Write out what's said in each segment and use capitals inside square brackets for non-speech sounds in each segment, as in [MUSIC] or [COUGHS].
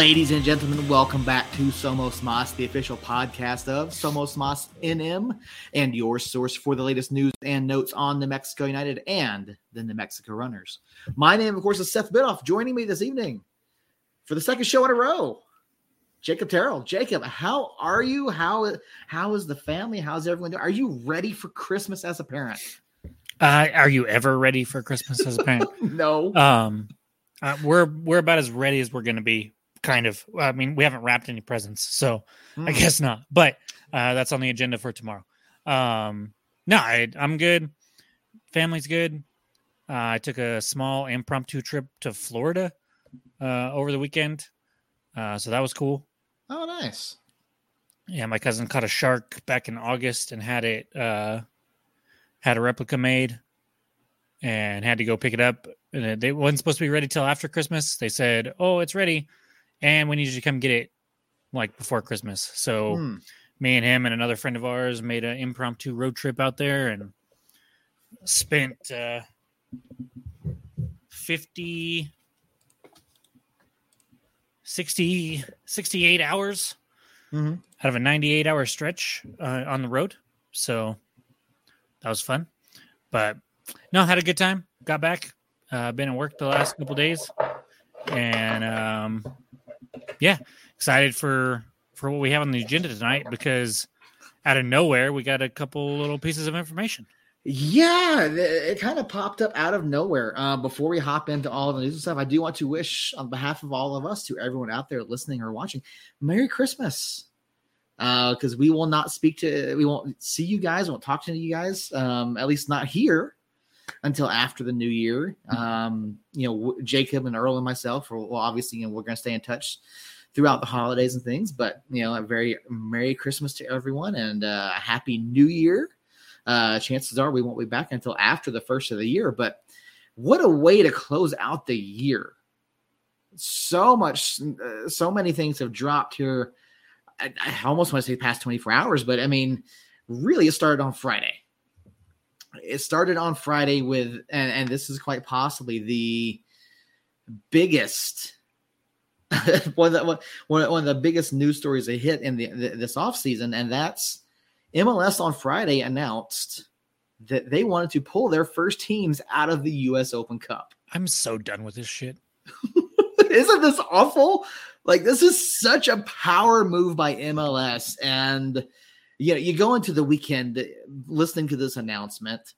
Ladies and gentlemen, welcome back to Somos Más, the official podcast of Somos Más NM, and your source for the latest news and notes on New Mexico United and the New Mexico Runners. My name, of course, is Seth Bidoff. Joining me this evening for the second show in a row, Jacob Terrell. Jacob, how are you? How how is the family? How's everyone doing? Are you ready for Christmas as a parent? Uh, are you ever ready for Christmas as a parent? [LAUGHS] no. Um, uh, we're we're about as ready as we're going to be. Kind of. I mean, we haven't wrapped any presents, so mm. I guess not. But uh, that's on the agenda for tomorrow. Um, no, I, am good. Family's good. Uh, I took a small impromptu trip to Florida uh, over the weekend, uh, so that was cool. Oh, nice. Yeah, my cousin caught a shark back in August and had it uh, had a replica made and had to go pick it up. And they wasn't supposed to be ready till after Christmas. They said, "Oh, it's ready." And we need you to come get it like before Christmas. So hmm. me and him and another friend of ours made an impromptu road trip out there and spent uh, 50 60 68 hours mm-hmm. out of a 98 hour stretch uh, on the road. So that was fun. But no, had a good time. Got back. Uh, been at work the last couple days, and um, yeah, excited for for what we have on the agenda tonight because out of nowhere we got a couple little pieces of information. Yeah, it kind of popped up out of nowhere. Uh, before we hop into all of the news and stuff, I do want to wish, on behalf of all of us, to everyone out there listening or watching, Merry Christmas. Because uh, we will not speak to, we won't see you guys, won't talk to you guys, um, at least not here until after the new year. Um, you know, Jacob and Earl and myself, well, obviously, you know, we're going to stay in touch throughout the holidays and things. But you know, a very Merry Christmas to everyone and uh, a Happy New Year. Uh, chances are we won't be back until after the first of the year. But what a way to close out the year! So much, uh, so many things have dropped here. I, I almost want to say past 24 hours, but I mean, really, it started on Friday it started on Friday with, and, and this is quite possibly the biggest [LAUGHS] one, of the, one, one of the biggest news stories they hit in the, the, this offseason, and that's MLS on Friday announced that they wanted to pull their first teams out of the U.S. Open Cup. I'm so done with this shit. [LAUGHS] Isn't this awful? Like this is such a power move by MLS, and you know, you go into the weekend listening to this announcement,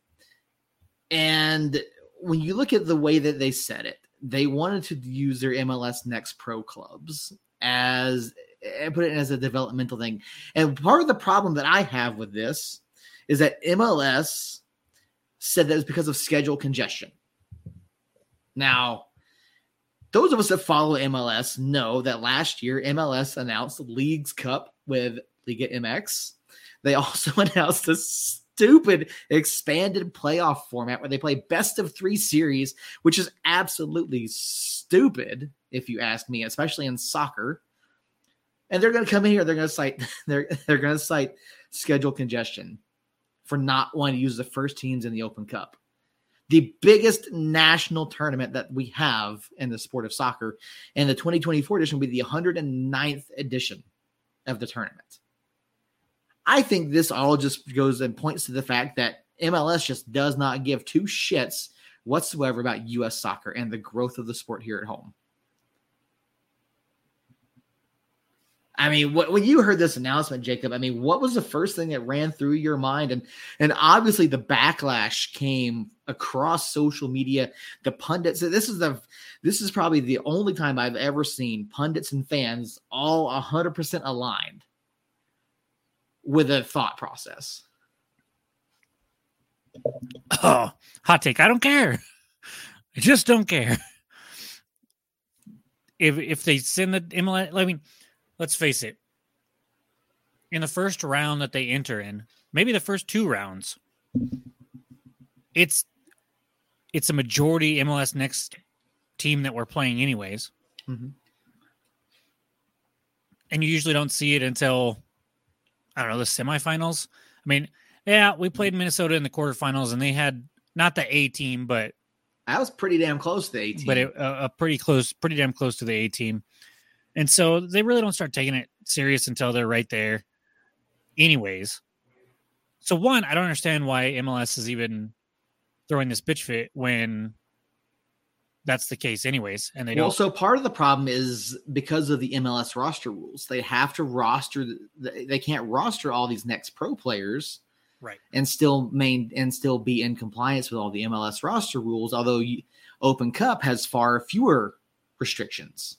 and when you look at the way that they said it, they wanted to use their MLS Next Pro clubs as and put it as a developmental thing. And part of the problem that I have with this is that MLS said that it's because of schedule congestion. Now, those of us that follow MLS know that last year MLS announced Leagues Cup with Liga MX they [LAUGHS] also announced a stupid expanded playoff format where they play best of three series, which is absolutely stupid, if you ask me, especially in soccer. And they're going to come in here. They're going to cite [LAUGHS] they're they're going to cite schedule congestion for not wanting to use the first teams in the Open Cup, the biggest national tournament that we have in the sport of soccer. And the 2024 edition will be the 109th edition of the tournament. I think this all just goes and points to the fact that MLS just does not give two shits whatsoever about U.S. soccer and the growth of the sport here at home. I mean, what, when you heard this announcement, Jacob, I mean, what was the first thing that ran through your mind? And and obviously the backlash came across social media. The pundits. This is the this is probably the only time I've ever seen pundits and fans all hundred percent aligned with a thought process. Oh, hot take. I don't care. I just don't care. If if they send the MLS, I mean, let's face it. In the first round that they enter in, maybe the first two rounds, it's it's a majority MLS next team that we're playing anyways. Mm-hmm. And you usually don't see it until I don't know, the semifinals. I mean, yeah, we played Minnesota in the quarterfinals, and they had not the A team, but that was pretty damn close to the A team. But it, uh, a pretty close, pretty damn close to the A team. And so they really don't start taking it serious until they're right there. Anyways. So one, I don't understand why MLS is even throwing this bitch fit when that's the case anyways and they well don't so part of the problem is because of the mls roster rules. They have to roster they can't roster all these next pro players right. and still main and still be in compliance with all the mls roster rules although open cup has far fewer restrictions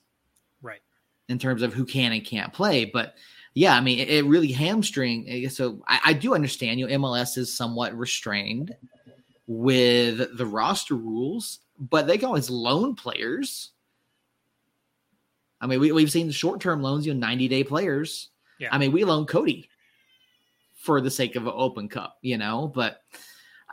right. in terms of who can and can't play but yeah i mean it, it really hamstring so I, I do understand you know mls is somewhat restrained with the roster rules but they can always loan players. I mean, we, we've seen short term loans, you know, 90 day players. Yeah. I mean, we loan Cody for the sake of an open cup, you know, but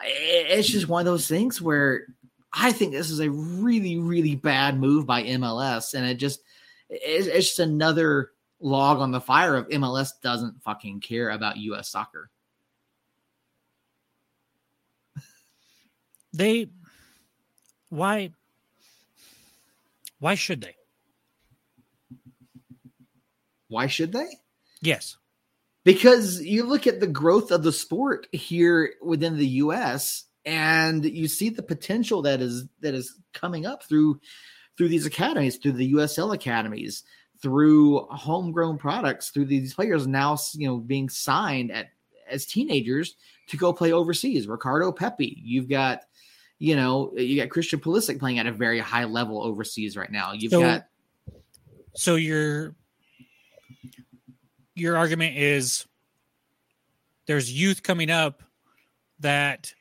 it's just one of those things where I think this is a really, really bad move by MLS. And it just, it's just another log on the fire of MLS doesn't fucking care about US soccer. They why why should they? Why should they? Yes. Because you look at the growth of the sport here within the US and you see the potential that is that is coming up through through these academies, through the USL academies, through homegrown products, through these players now, you know, being signed at as teenagers to go play overseas. Ricardo Pepi, you've got you know, you got Christian Pulisic playing at a very high level overseas right now. You've so, got so your your argument is there's youth coming up that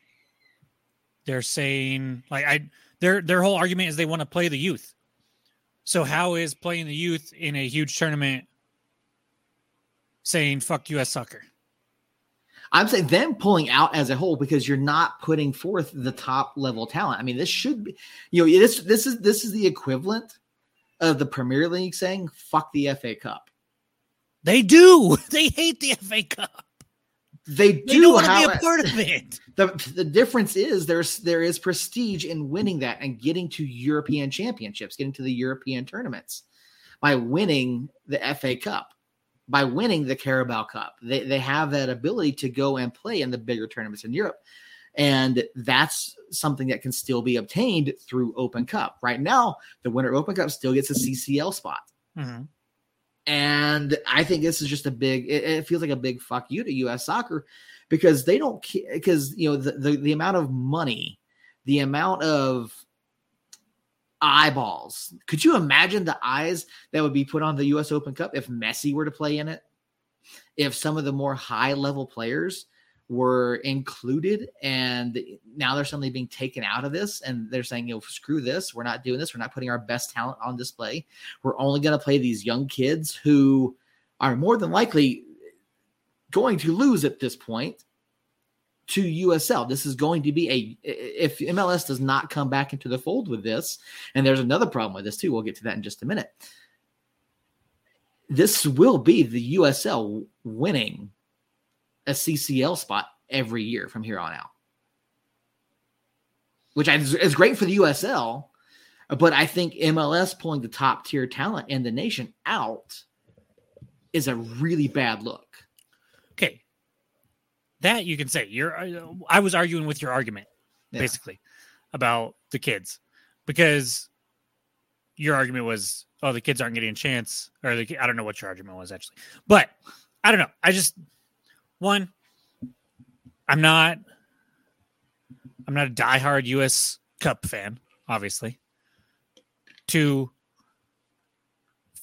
they're saying like I their their whole argument is they want to play the youth. So how is playing the youth in a huge tournament saying fuck US soccer? I'm saying them pulling out as a whole because you're not putting forth the top level talent. I mean, this should be, you know, this this is this is the equivalent of the Premier League saying "fuck the FA Cup." They do. [LAUGHS] They hate the FA Cup. They do they don't want to be a part of it. [LAUGHS] The the difference is there's there is prestige in winning that and getting to European championships, getting to the European tournaments by winning the FA Cup by winning the Carabao Cup. They, they have that ability to go and play in the bigger tournaments in Europe. And that's something that can still be obtained through Open Cup. Right now, the winner of Open Cup still gets a CCL spot. Mm-hmm. And I think this is just a big, it, it, feels like a big fuck you to US soccer because they don't, because, you know, the, the, the amount of money, the amount of eyeballs. Could you imagine the eyes that would be put on the US Open Cup if Messi were to play in it? If some of the more high level players were included and now they're suddenly being taken out of this and they're saying, you know, screw this. We're not doing this. We're not putting our best talent on display. We're only going to play these young kids who are more than likely going to lose at this point to USL. This is going to be a if MLS does not come back into the fold with this, and there's another problem with this too. We'll get to that in just a minute. This will be the USL winning a CCL spot every year from here on out, which is great for the USL. But I think MLS pulling the top tier talent in the nation out is a really bad look. Okay, that you can say. You're uh, i was arguing with your argument yeah. basically about the kids because your argument was oh the kids aren't getting a chance or the, i don't know what your argument was actually. But i don't know. I just one i'm not i'm not a diehard us cup fan obviously. Two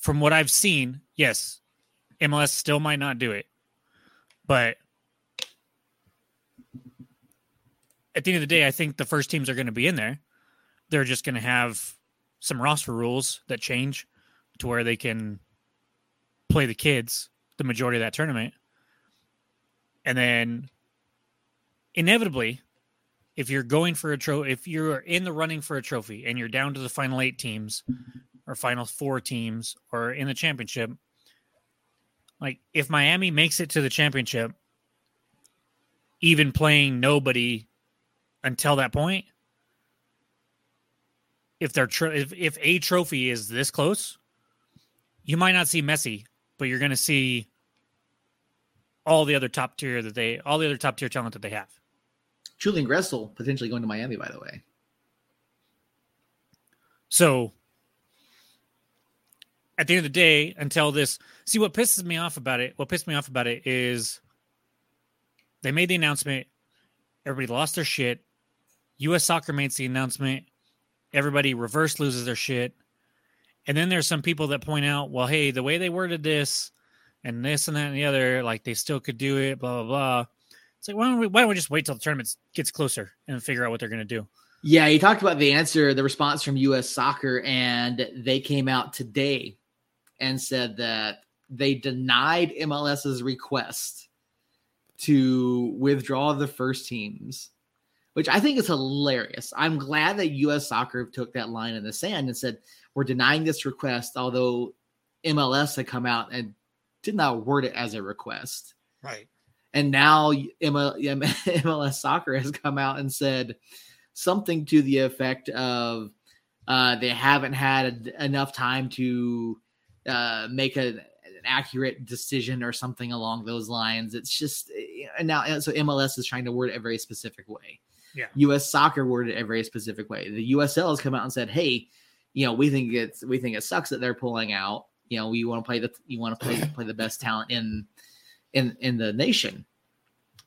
from what i've seen yes mls still might not do it but at the end of the day, I think the first teams are going to be in there. They're just going to have some roster rules that change to where they can play the kids the majority of that tournament. And then inevitably, if you're going for a trophy, if you're in the running for a trophy and you're down to the final eight teams or final four teams or in the championship, like if Miami makes it to the championship, even playing nobody until that point, if they're tr- if if a trophy is this close, you might not see Messi, but you're going to see all the other top tier that they, all the other top tier talent that they have. Julian Gressel potentially going to Miami, by the way. So at the end of the day, until this, see what pisses me off about it. What pissed me off about it is they made the announcement. Everybody lost their shit. U.S. Soccer makes the announcement. Everybody reverse loses their shit. And then there's some people that point out, well, hey, the way they worded this and this and that and the other, like they still could do it, blah, blah, blah. It's like, why don't we, why don't we just wait till the tournament gets closer and figure out what they're going to do? Yeah, he talked about the answer, the response from U.S. Soccer, and they came out today and said that they denied MLS's request to withdraw the first teams, which I think is hilarious. I'm glad that U.S. Soccer took that line in the sand and said, We're denying this request, although MLS had come out and did not word it as a request. Right. And now MLS [LAUGHS] Soccer has come out and said something to the effect of uh, they haven't had enough time to uh, make a, an accurate decision or something along those lines. It's just and now so MLS is trying to word it a very specific way. Yeah. U.S. Soccer worded it a very specific way. The USL has come out and said, "Hey, you know, we think it's we think it sucks that they're pulling out. You know, we want to play the you want to play [CLEARS THROAT] play the best talent in in in the nation."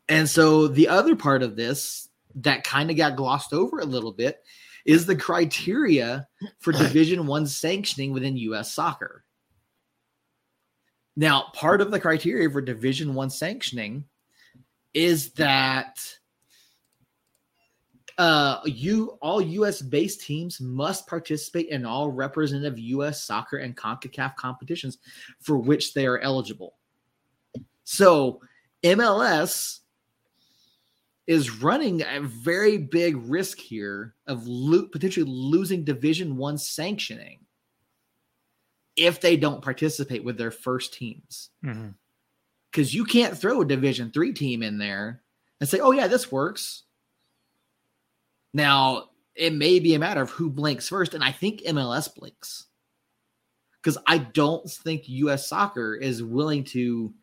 And so the other part of this that kind of got glossed over a little bit is the criteria for [CLEARS THROAT] Division One sanctioning within U.S. Soccer. Now, part of the criteria for Division One sanctioning is that uh, you all U.S. based teams must participate in all representative U.S. soccer and Concacaf competitions for which they are eligible. So, MLS is running a very big risk here of lo- potentially losing Division One sanctioning if they don't participate with their first teams. Because mm-hmm. you can't throw a Division Three team in there and say, "Oh yeah, this works." Now it may be a matter of who blinks first, and I think MLS blinks because I don't think U.S. Soccer is willing to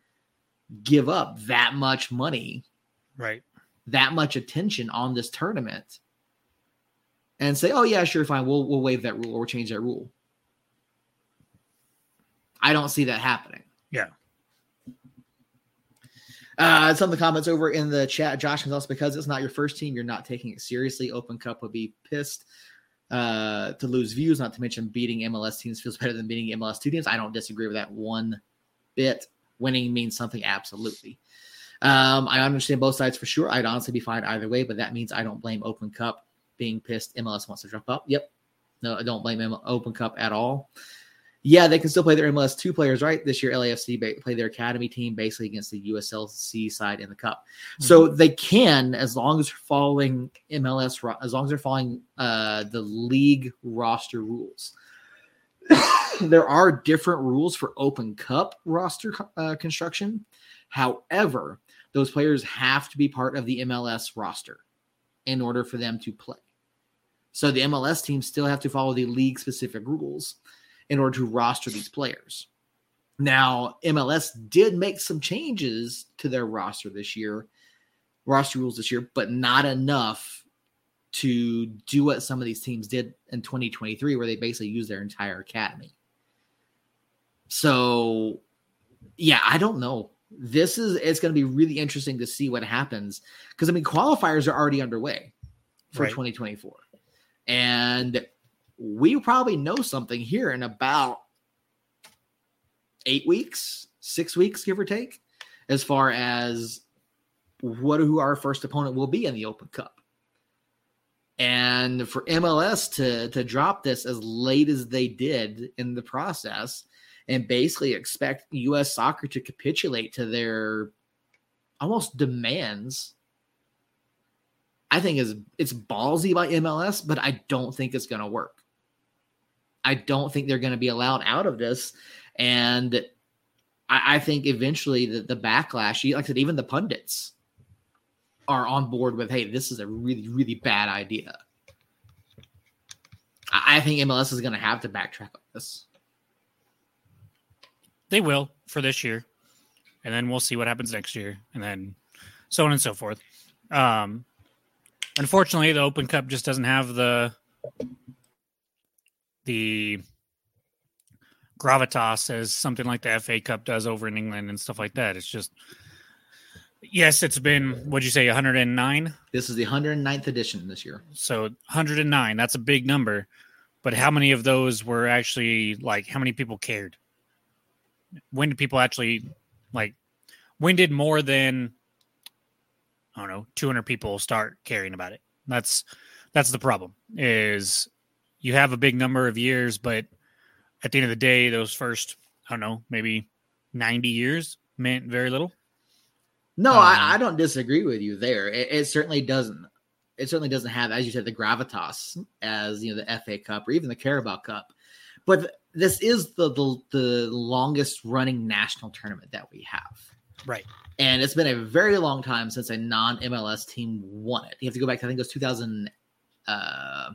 give up that much money, right? That much attention on this tournament, and say, "Oh yeah, sure, fine, we'll we'll waive that rule or change that rule." I don't see that happening. Yeah. Uh, some of the comments over in the chat, Josh Gonzalez, because it's not your first team, you're not taking it seriously. Open Cup would be pissed uh, to lose views, not to mention beating MLS teams feels better than beating MLS two teams. I don't disagree with that one bit. Winning means something, absolutely. Um, I understand both sides for sure. I'd honestly be fine either way, but that means I don't blame Open Cup being pissed. MLS wants to drop up. Yep. No, I don't blame Open Cup at all yeah, they can still play their MLS two players, right? This year, LAFC play their academy team basically against the USLC side in the cup. Mm-hmm. So they can, as long as they're following MLS, as long as they're following uh, the league roster rules. [COUGHS] there are different rules for Open Cup roster uh, construction. However, those players have to be part of the MLS roster in order for them to play. So the MLS teams still have to follow the league specific rules in order to roster these players. Now, MLS did make some changes to their roster this year, roster rules this year, but not enough to do what some of these teams did in 2023, where they basically used their entire academy. So, yeah, I don't know. This is it's going to be really interesting to see what happens because I mean qualifiers are already underway for right. 2024, and we probably know something here in about eight weeks, six weeks, give or take, as far as what who our first opponent will be in the Open Cup. And for MLS to to drop this as late as they did in the process and basically expect US soccer to capitulate to their almost demands I think is it's ballsy by MLS, but I don't think it's going to work. I don't think they're going to be allowed out of this. And I, I think eventually the, the backlash, like I said, even the pundits are on board with, hey, this is a really, really bad idea. I, I think MLS is going to have to backtrack on this. they will for this year, and then we'll see what happens next year, and then so on and so forth. Um, unfortunately, the Open Cup just doesn't have the the gravitas as something like the FA Cup does over in England and stuff like that. It's just yes, it's been what'd you say, 109? This is the 109th edition this year. So 109, that's a big number. But how many of those were actually like how many people cared? When did people actually like when did more than I don't know, 200 people start caring about it? That's that's the problem. Is you have a big number of years, but at the end of the day, those first, I don't know, maybe 90 years meant very little. No, um, I, I, don't disagree with you there. It, it, certainly doesn't. It certainly doesn't have, as you said, the gravitas as you know the FA Cup or even the Carabao Cup. But this is the the, the longest running national tournament that we have. Right. And it's been a very long time since a non MLS team won it. You have to go back to I think it was 2000. Uh,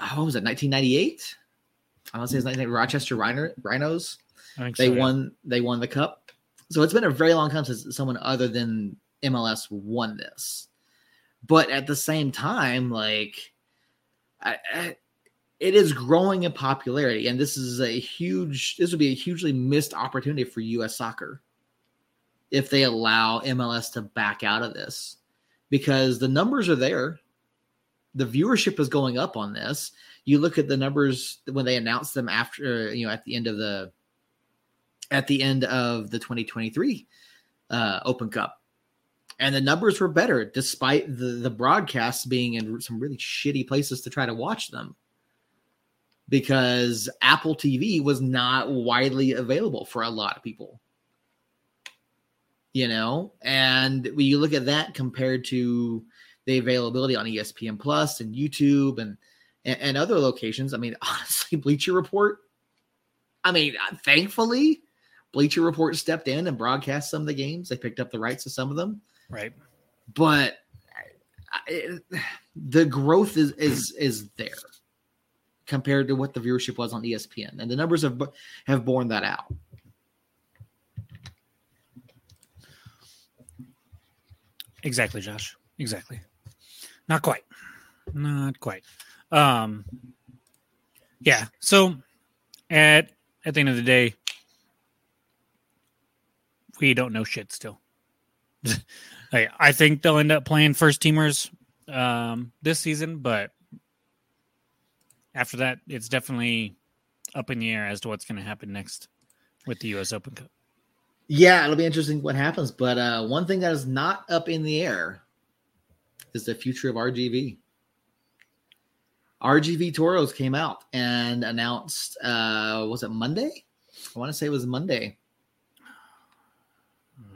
Oh, what was it? 1998. I want to say it's like Rochester Rhino, Rhinos. they so, yeah. won. They won the cup. So it's been a very long time since someone other than MLS won this. But at the same time, like, I, I, it is growing in popularity, and this is a huge. This would be a hugely missed opportunity for U.S. soccer if they allow MLS to back out of this, because the numbers are there. The viewership is going up on this. You look at the numbers when they announced them after you know at the end of the at the end of the 2023 uh, Open Cup, and the numbers were better despite the the broadcasts being in some really shitty places to try to watch them. Because Apple TV was not widely available for a lot of people. You know, and when you look at that compared to the availability on ESPN Plus and YouTube and and, and other locations. I mean, [LAUGHS] honestly, Bleacher Report. I mean, uh, thankfully, Bleacher Report stepped in and broadcast some of the games. They picked up the rights to some of them. Right. But it, the growth is is is there compared to what the viewership was on ESPN, and the numbers have have borne that out. Exactly, Josh. Exactly. Not quite. Not quite. Um, yeah. So at at the end of the day, we don't know shit still. [LAUGHS] I, I think they'll end up playing first teamers um, this season, but after that, it's definitely up in the air as to what's going to happen next with the U.S. Open Cup. Yeah, it'll be interesting what happens. But uh, one thing that is not up in the air is the future of RGV. RGV Toros came out and announced, uh, was it Monday? I want to say it was Monday. Oh,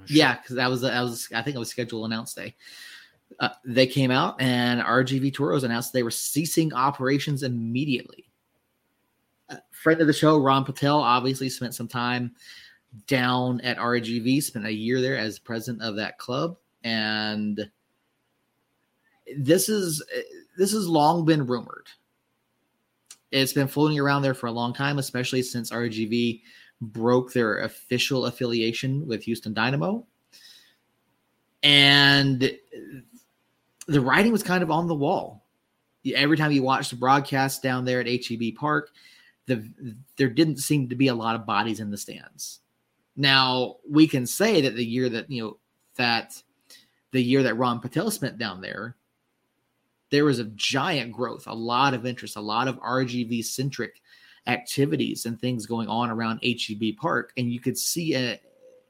sure. Yeah, because that was that was I think it was scheduled announce day. Uh, they came out and RGV Toros announced they were ceasing operations immediately. Uh, friend of the show, Ron Patel, obviously spent some time down at RGV, spent a year there as president of that club, and this is this has long been rumored. It's been floating around there for a long time, especially since RGV broke their official affiliation with Houston Dynamo. And the writing was kind of on the wall. Every time you watch the broadcast down there at HEB Park, the, there didn't seem to be a lot of bodies in the stands. Now we can say that the year that you know that the year that Ron Patel spent down there, there was a giant growth, a lot of interest, a lot of RGV centric activities and things going on around HEB Park, and you could see a,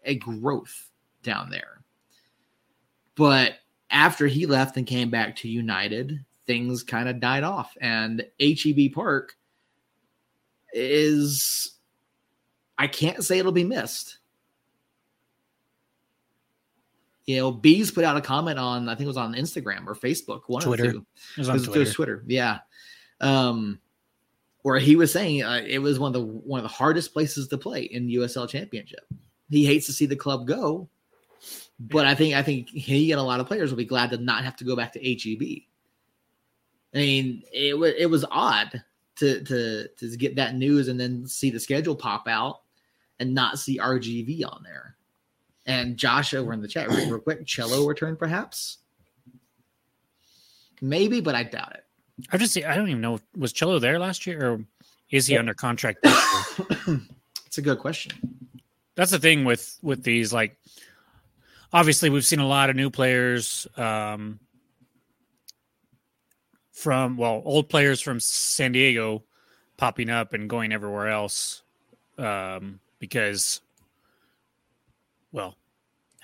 a growth down there. But after he left and came back to United, things kind of died off, and HEB Park is I can't say it'll be missed you know, Bees put out a comment on, I think it was on Instagram or Facebook, one Twitter. of the two. It was on it was, Twitter. It was Twitter. Yeah. Um, where he was saying uh, it was one of the one of the hardest places to play in USL Championship. He hates to see the club go, but I think I think he and a lot of players will be glad to not have to go back to HEB. I mean, it was it was odd to to to get that news and then see the schedule pop out and not see RGV on there. And Josh over in the chat, real quick, cello return perhaps? Maybe, but I doubt it. I just say I don't even know was Cello there last year or is he yeah. under contract? [COUGHS] It's a good question. That's the thing with with these like obviously we've seen a lot of new players um from well old players from San Diego popping up and going everywhere else um because well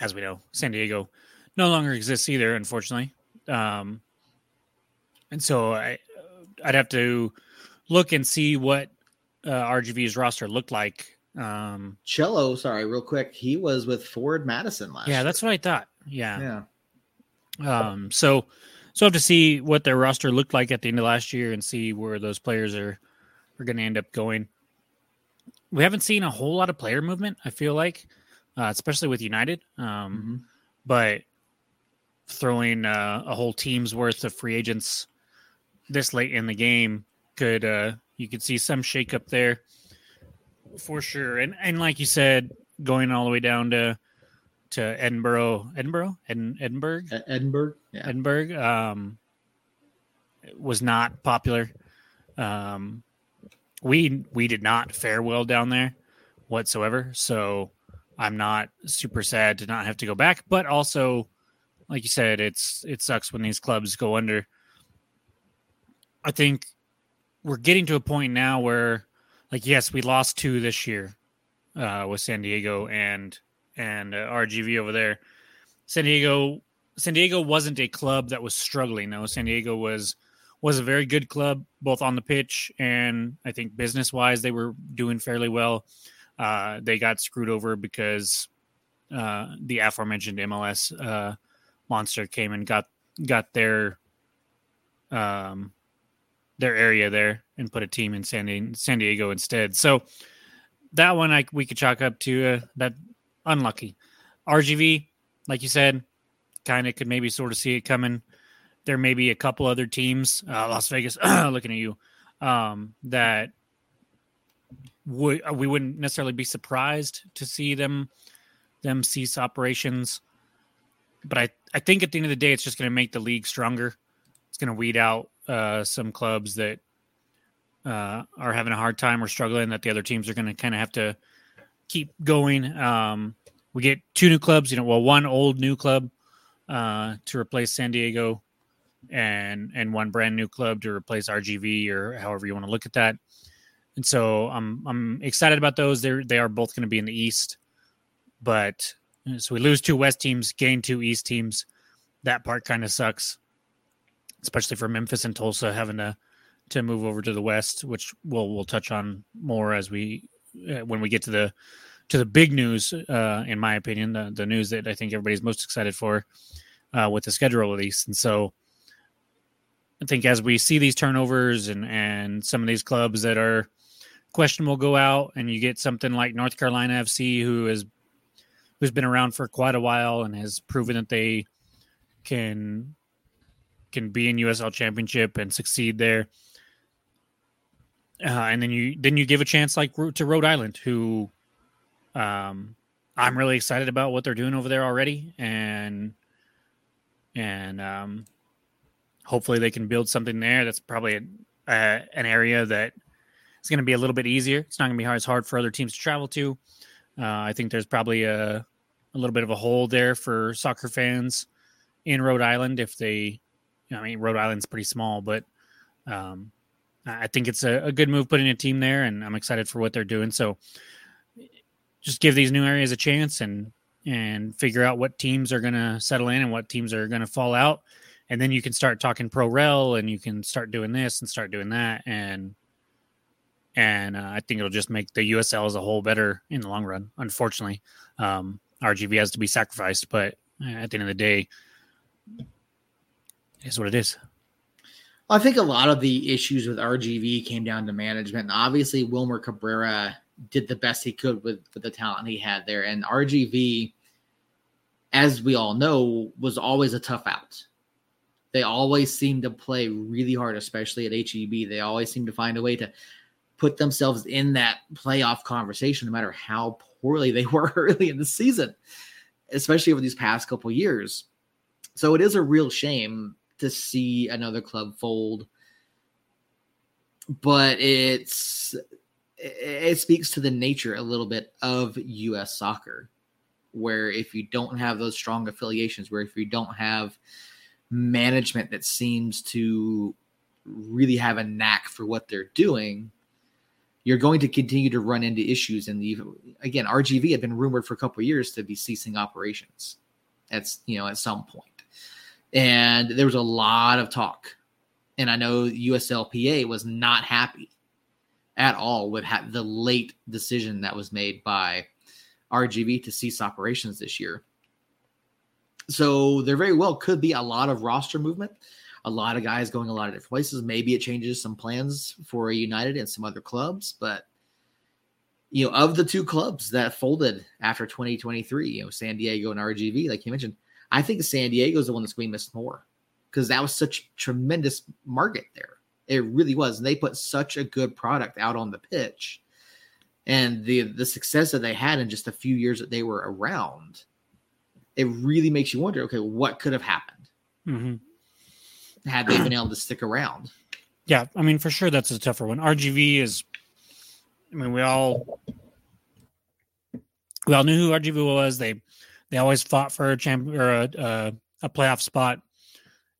as we know San Diego no longer exists either unfortunately um and so I, I'd have to look and see what uh, RGV's roster looked like. Um, Cello, sorry, real quick, he was with Forward Madison last. Yeah, year. that's what I thought. Yeah, yeah. Um, so, so I have to see what their roster looked like at the end of last year and see where those players are are going to end up going. We haven't seen a whole lot of player movement. I feel like, uh, especially with United. Um, mm-hmm. But throwing uh, a whole team's worth of free agents this late in the game could uh you could see some shakeup there for sure. And and like you said, going all the way down to to Edinburg, Edinburg, Ed, Edinburg, Edinburg, yeah. Edinburg, um, was not popular. Um, we we did not fare well down there whatsoever. So I'm not super sad to not have to go back, but also, like you said, it's it sucks when these clubs go under. I think we're getting to a point now where, like, yes, we lost two this year uh, with San Diego and and uh, RGV over there. San Diego, San Diego wasn't a club that was struggling. No, San Diego was was a very good club, both on the pitch and I think business wise, they were doing fairly well. Uh, they got screwed over because uh, the aforementioned MLS uh, monster came and got got their um, their area there and put a team in San, San Diego instead. So that one I we could chalk up to uh, that unlucky. RGV, like you said, kind of could maybe sort of see it coming. There may be a couple other teams, uh, Las Vegas, [CLEARS THROAT] looking at you, um, that would we wouldn't necessarily be surprised to see them them cease operations. But I, I think at the end of the day, it's just going to make the league stronger. It's going to weed out uh, some clubs that uh, are having a hard time or struggling that the other teams are going to kind of have to keep going. Um, we get two new clubs, you know, well, one old new club uh, to replace San Diego, and and one brand new club to replace RGV or however you want to look at that. And so I'm I'm excited about those. They they are both going to be in the East, but so we lose two West teams, gain two East teams. That part kind of sucks especially for Memphis and Tulsa having to to move over to the West, which we'll we'll touch on more as we uh, when we get to the to the big news. Uh, in my opinion, the the news that I think everybody's most excited for uh, with the schedule release, and so. I think as we see these turnovers and, and some of these clubs that are questionable go out, and you get something like North Carolina FC, who is who's been around for quite a while and has proven that they can can be in USL Championship and succeed there. Uh, and then you then you give a chance like to Rhode Island, who um, I'm really excited about what they're doing over there already, and and um, hopefully they can build something there. That's probably a, a, an area that is going to be a little bit easier. It's not going to be as hard for other teams to travel to. Uh, I think there's probably a a little bit of a hole there for soccer fans in Rhode Island if they I mean, Rhode Island's pretty small, but um, I think it's a, a, good move putting a team there, and I'm excited for what they're doing. So just give these new areas a chance and and figure out what teams are going to settle in and what teams are going to fall out, and then you can start talking pro rel and you can start doing this and start doing that, and and uh, I think it'll just make the USL as a whole better in the long run. Unfortunately, um, RGV has to be sacrificed, but at the end of the day, is what it is. I think a lot of the issues with RGV came down to management. And obviously, Wilmer Cabrera did the best he could with, with the talent he had there. And RGV, as we all know, was always a tough out. They always seemed to play really hard, especially at HEB. They always seemed to find a way to put themselves in that playoff conversation, no matter how poorly they [LAUGHS] were early in the season, especially over these past couple years. So it is a real shame to see another club fold, but it's it speaks to the nature a little bit of U.S. soccer, where if you don't have those strong affiliations, where if you don't have management that seems to really have a knack for what they're doing, you're going to continue to run into issues. And again, RGV had been rumored for a couple years to be ceasing operations. That's you know at some point. point, and there was a lot of talk. And I know USLPA was not happy at all with ha- the late decision that was made by RGV to cease operations this year. So there very well could be a lot of roster movement, a lot of guys going a lot of different places. Maybe it changes some plans for United and some other clubs, but you know, of the two clubs that folded after 2023, you know, San Diego and RGV, like you mentioned, I think San Diego is the one that's going to miss more because that was such tremendous market there. It really was. And they put such a good product out on the pitch. And the the success that they had in just a few years that they were around, it really makes you wonder, okay, what could have happened mm-hmm. Had they been able to stick around? Yeah, I mean, for sure, that's a tougher one. RGV is, I mean, we all we all knew who RGV was. They they always fought for a champ or a, a, a playoff spot,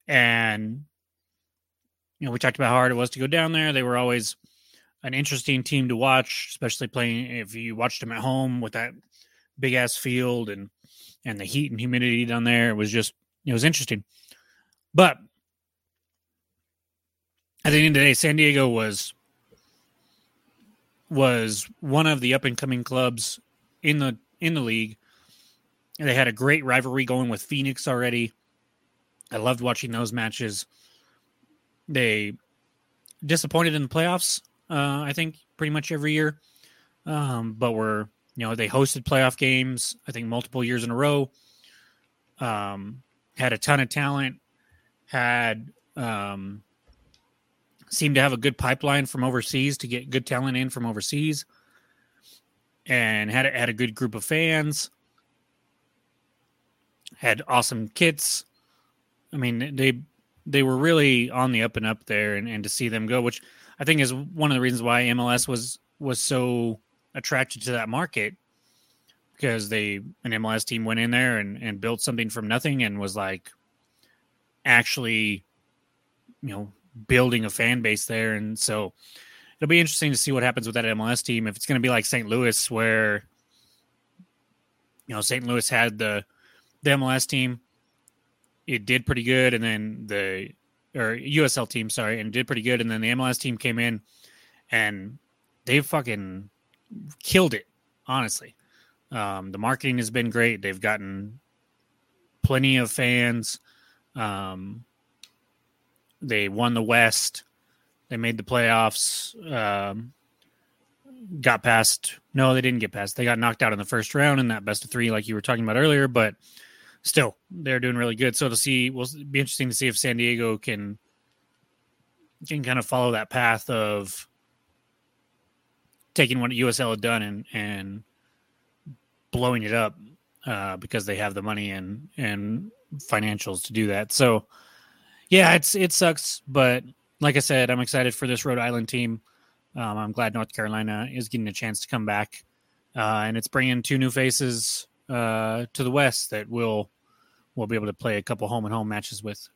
and you know, we talked about how hard it was to go down there. They were always an interesting team to watch, especially playing if you watched them at home with that big ass field and and the heat and humidity down there. It was just it was interesting. But at the end of the day, San Diego was was one of the up and coming clubs in the in the league. They had a great rivalry going with Phoenix already. I loved watching those matches. They disappointed in the playoffs, uh, I think, pretty much every year. Um, but were you know they hosted playoff games, I think, multiple years in a row. Um, had a ton of talent. Had um, seemed to have a good pipeline from overseas to get good talent in from overseas, and had had a good group of fans. Had awesome kits. I mean, they they were really on the up and up there, and, and to see them go, which I think is one of the reasons why MLS was was so attracted to that market because they an MLS team went in there and, and built something from nothing and was like actually you know building a fan base there and so it'll be interesting to see what happens with that MLS team if it's going to be like St. Louis where you know St. Louis had the the MLS team it did pretty good, and then the or USL team, sorry, and did pretty good, and then the MLS team came in, and they fucking killed it. Honestly, um, the marketing has been great. They've gotten plenty of fans. Um, they won the West. They made the playoffs. Um, got past. No, they didn't get past. They got knocked out in the first round in that best of three, like you were talking about earlier. But still they're doing really good. So to see, will be interesting to see if San Diego can can kind of follow that path of taking what USL had done and and blowing it up uh, because they have the money and and financials to do that. So yeah, it's it sucks, but like I said, I'm excited for this Rhode Island team. Um, I'm glad North Carolina is getting a chance to come back, uh, and it's bringing two new faces uh, to the West that will will be able to play a couple home and home matches with.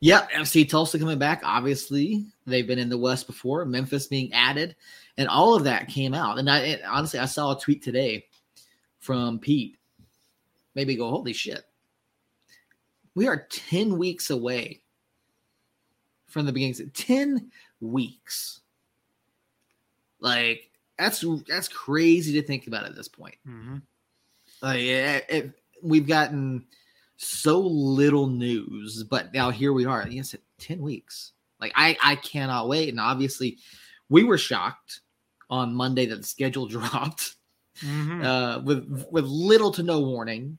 Yeah, FC Tulsa coming back. Obviously, they've been in the West before. Memphis being added, and all of that came out. And I it, honestly, I saw a tweet today from Pete. Maybe go, holy shit! We are ten weeks away from the beginning. Ten weeks. Like that's that's crazy to think about at this point. Mm-hmm. Like it, it, we've gotten so little news, but now here we are. Yes, ten weeks. Like I, I cannot wait. And obviously, we were shocked on Monday that the schedule [LAUGHS] dropped mm-hmm. uh, with with little to no warning.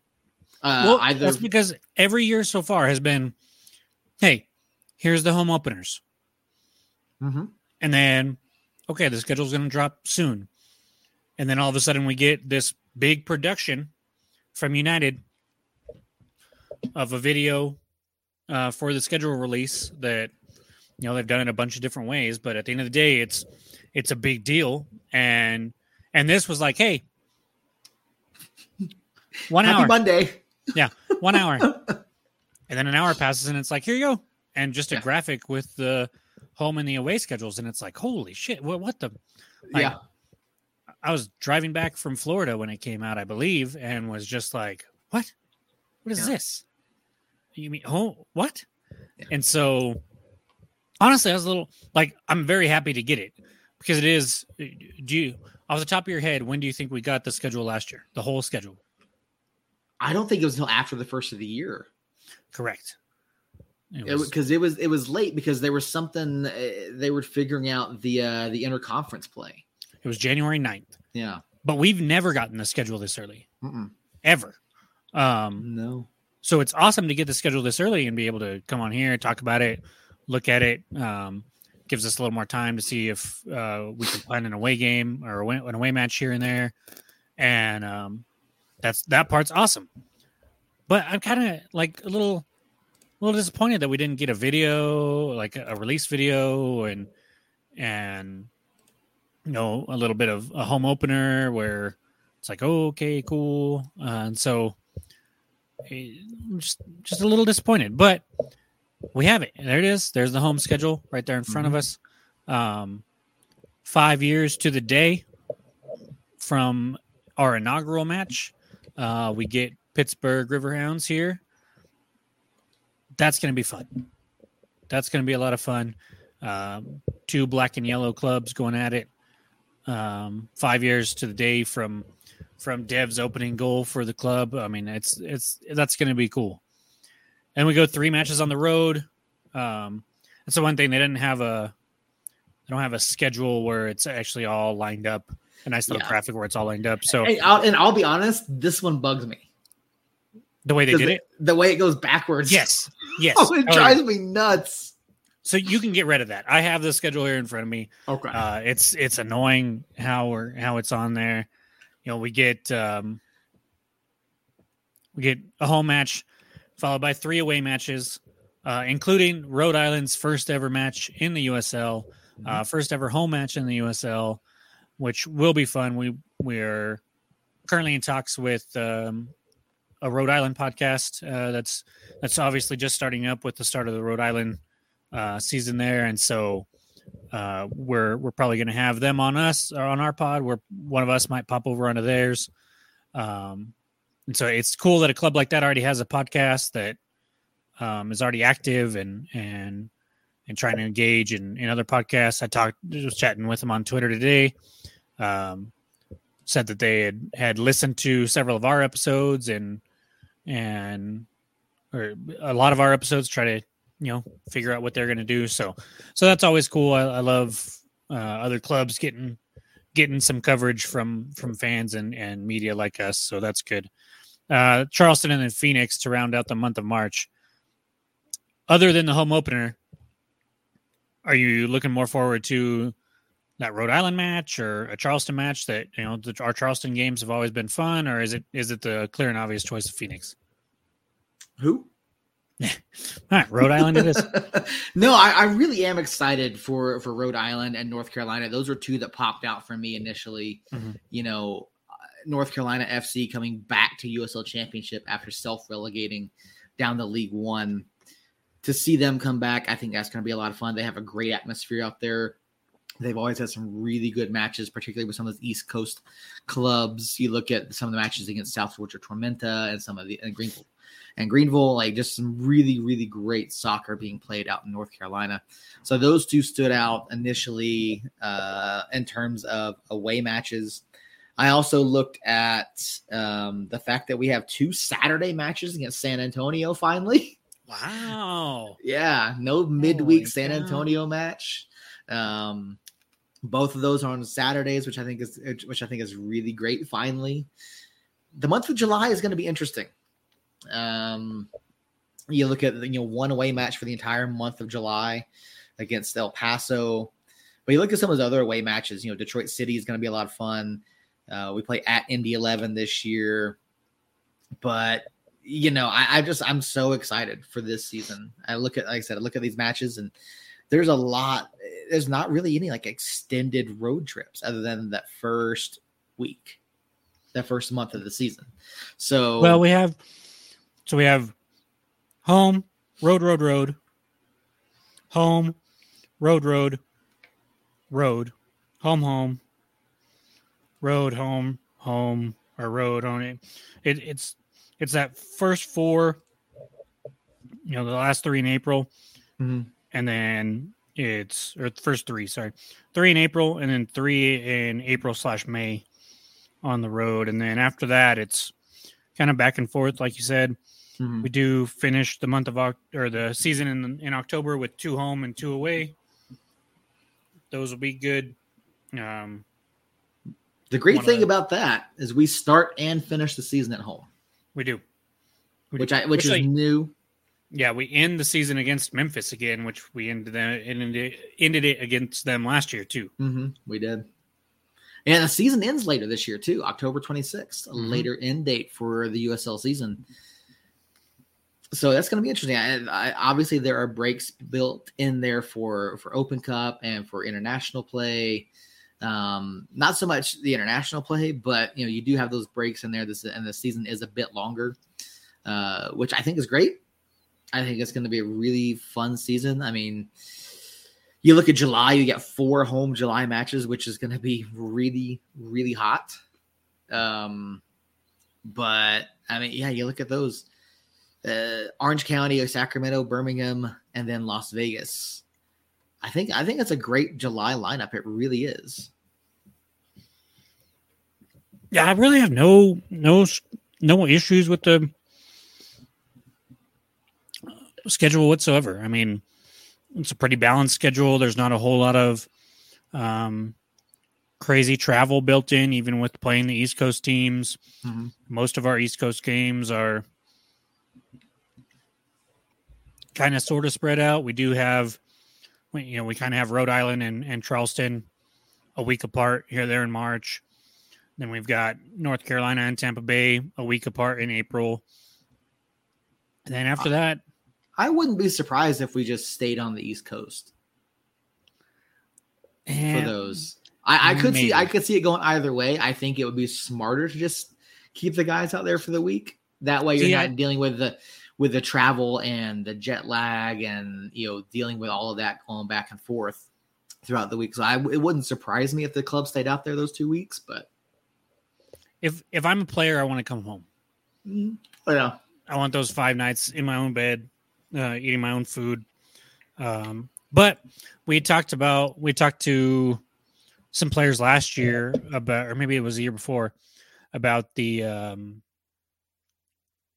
Uh, well, either... that's because every year so far has been, hey, here's the home openers, mm-hmm. and then okay, the schedule's going to drop soon. And then all of a sudden we get this big production from United of a video uh, for the schedule release that you know they've done it a bunch of different ways, but at the end of the day, it's it's a big deal. And and this was like, hey, one Happy hour, Monday. Yeah, one hour, [LAUGHS] and then an hour passes, and it's like, here you go, and just a Yeah. graphic with the home and the away schedules, and it's like, holy shit, what what the like, yeah. I was driving back from Florida when it came out, I believe, and was just like, "What? What is Yeah. this? You mean oh what?" Yeah. And so, honestly, I was a little like, I'm very happy to get it because it is. Uh, do you off the top of your head, when do you think we got the schedule last year? The whole schedule, I don't think it was until after the first of the year. correct? It was- because it, was it was late because there was something uh, they were figuring out the uh the interconference play. it was January 9th, Yeah. but we've never gotten the schedule this early Mm-mm. ever. Um, No. so it's awesome to get the schedule this early and be able to come on here talk about it look at it um, gives us a little more time to see if uh, we can plan an away game or an away match here and there and um, that's that part's awesome. But i'm kind of like a little a little disappointed that we didn't get a video like a, release video and and you know a little bit of a home opener where it's like oh, okay cool. Uh, and so eh, just just a little disappointed but we have it. There it is. There's the home schedule right there in front of us. Um five years to the day from our inaugural match uh we get pittsburgh riverhounds here that's going to be fun that's going to be a lot of fun um, two black and yellow clubs going at it um, five years to the day from from Dev's opening goal for the club. I mean, it's it's that's going to be cool. And we go three matches on the road. Um, that's the one thing they didn't have a they don't have a schedule where it's actually all lined up. A nice little Yeah. graphic where it's all lined up. So And I'll, and I'll be honest, this one bugs me. the way they did the, it, the way it goes backwards. yes, yes. [LAUGHS] Oh, it Oh, drives me nuts. So you can get rid of that. I have the schedule here in front of me. Okay. Uh, it's it's annoying how we're how it's on there. You know, we get um, we get a home match followed by three away matches, uh, including Rhode Island's first ever match in the USL, uh, first ever home match in the USL, which will be fun. We we are currently in talks with um, a Rhode Island podcast uh, that's that's obviously just starting up with the start of the Rhode Island uh, season there, and so uh, we're we're probably going to have them on us or on our pod. Where one of us might pop over onto theirs. Um, and so it's cool that a club like that already has a podcast that um, is already active and and and trying to engage in, in other podcasts. I talked, was chatting with them on Twitter today. Um, said that they had had listened to several of our episodes and and or a lot of our episodes. Try to you know figure out what they're going to do. So so that's always cool. I, I love uh, other clubs getting getting some coverage from from fans and and media like us. So that's good. Uh, Charleston and then Phoenix to round out the month of March. Other than the home opener, are you looking more forward to that Rhode Island match or a Charleston match? That you know, the, our Charleston games have always been fun, or is it is it the clear and obvious choice of Phoenix? Who? [LAUGHS] All right, Rhode Island it is. [LAUGHS] no, I, I really am excited for for Rhode Island and North Carolina. Those are two that popped out for me initially. Mhm. You know, uh, North Carolina FC coming back to USL Championship after self relegating down to League One. To see them come back, I think that's going to be a lot of fun. They have a great atmosphere out there. They've always had some really good matches, particularly with some of those East Coast clubs. You look at some of the matches against South Georgia Tormenta and some of the and Greenville and Greenville, like just some really, really great soccer being played out in North Carolina. So those two stood out initially uh, in terms of away matches. I also looked at um, the fact that we have two Saturday matches against San Antonio finally. [LAUGHS] Wow. Yeah, no midweek Holy San cow. Antonio match. Um, both of those are on Saturdays, which I think is which I think is really great. Finally, the month of July is going to be interesting. Um, you look at you know one away match for the entire month of July against El Paso, But you look at some of those other away matches. You know, Detroit City is going to be a lot of fun. Uh, we play at Indy 11 this year, but you know, I, I just I'm so excited for this season. I look at, like I said, I look at these matches and there's a lot. There's not really any like extended road trips other than that first week, that first month of the season. So well, we have so we have home, road, road, road, home, road, road, road, home, home, road, home, home, or road on it. it it's it's that first four, you know, the last three in April, mm-hmm. And then it's or first three, sorry, three in April, and then three in April slash May on the road, and then after that, it's kind of back and forth, like you said. Mm-hmm. We do finish the month of or the season in in October with two home and two away. Those will be good. Um, the great thing about that is we start and finish the season at home. We do. We which do. I which, which is like, new. Yeah, we end the season against Memphis again, which we ended them ended, ended it against them last year too. Mm-hmm, we did. And the season ends later this year too, October 26th, a mm-hmm. later end date for the USL season. So that's going to be interesting. I, I, obviously, there are breaks built in there for for Open Cup and for international play. Um, not so much the international play, but you know, you do have those breaks in there. This and the season is a bit longer, uh, which I think is great. I think it's going to be a really fun season. I mean, you look at July, you get four home July matches, which is going to be really, really hot. Um, but I mean, yeah, you look at those uh, Orange County, or Sacramento, Birmingham, and then Las Vegas. I think I think it's a great July lineup. It really is. Yeah, I really have no no no issues with the schedule whatsoever. I mean, it's a pretty balanced schedule. There's not a whole lot of um, crazy travel built in, even with playing the East Coast teams. Mm-hmm. Most of our East Coast games are kind of sort of spread out. We do have you know, we kind of have Rhode Island and, and Charleston a week apart here there in March. Then we've got North Carolina and Tampa Bay a week apart in April. And then after that, I wouldn't be surprised if we just stayed on the East Coast for those. I, I could maybe. see I could see it going either way. I think it would be smarter to just keep the guys out there for the week. That way, you're see, not dealing with the with the travel and the jet lag and you know dealing with all of that going back and forth throughout the week. So I, it wouldn't surprise me if the club stayed out there those two weeks. But if if I'm a player, I want to come home. Mm-hmm. Yeah, I want those five nights in my own bed, uh, eating my own food. Um, but we talked about we talked to some players last year about, or maybe it was a year before, about the um,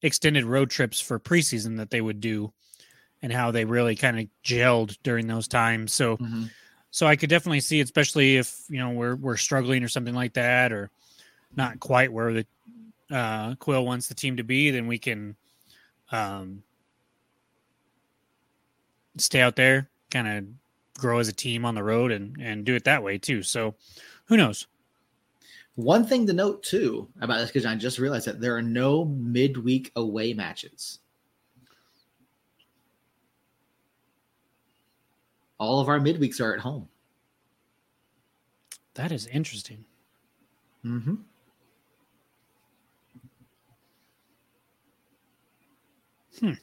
extended road trips for preseason that they would do and how they really kind of gelled during those times. So mm-hmm. so I could definitely see, especially if you know we're we're struggling or something like that, or not quite where the uh, Quill wants the team to be, then we can um, stay out there, kind of grow as a team on the road, and and do it that way too. So who knows? One thing to note too about this, because I just realized that there are no midweek away matches. All of our midweeks are at home. That is interesting. Mm-hmm. Hmm.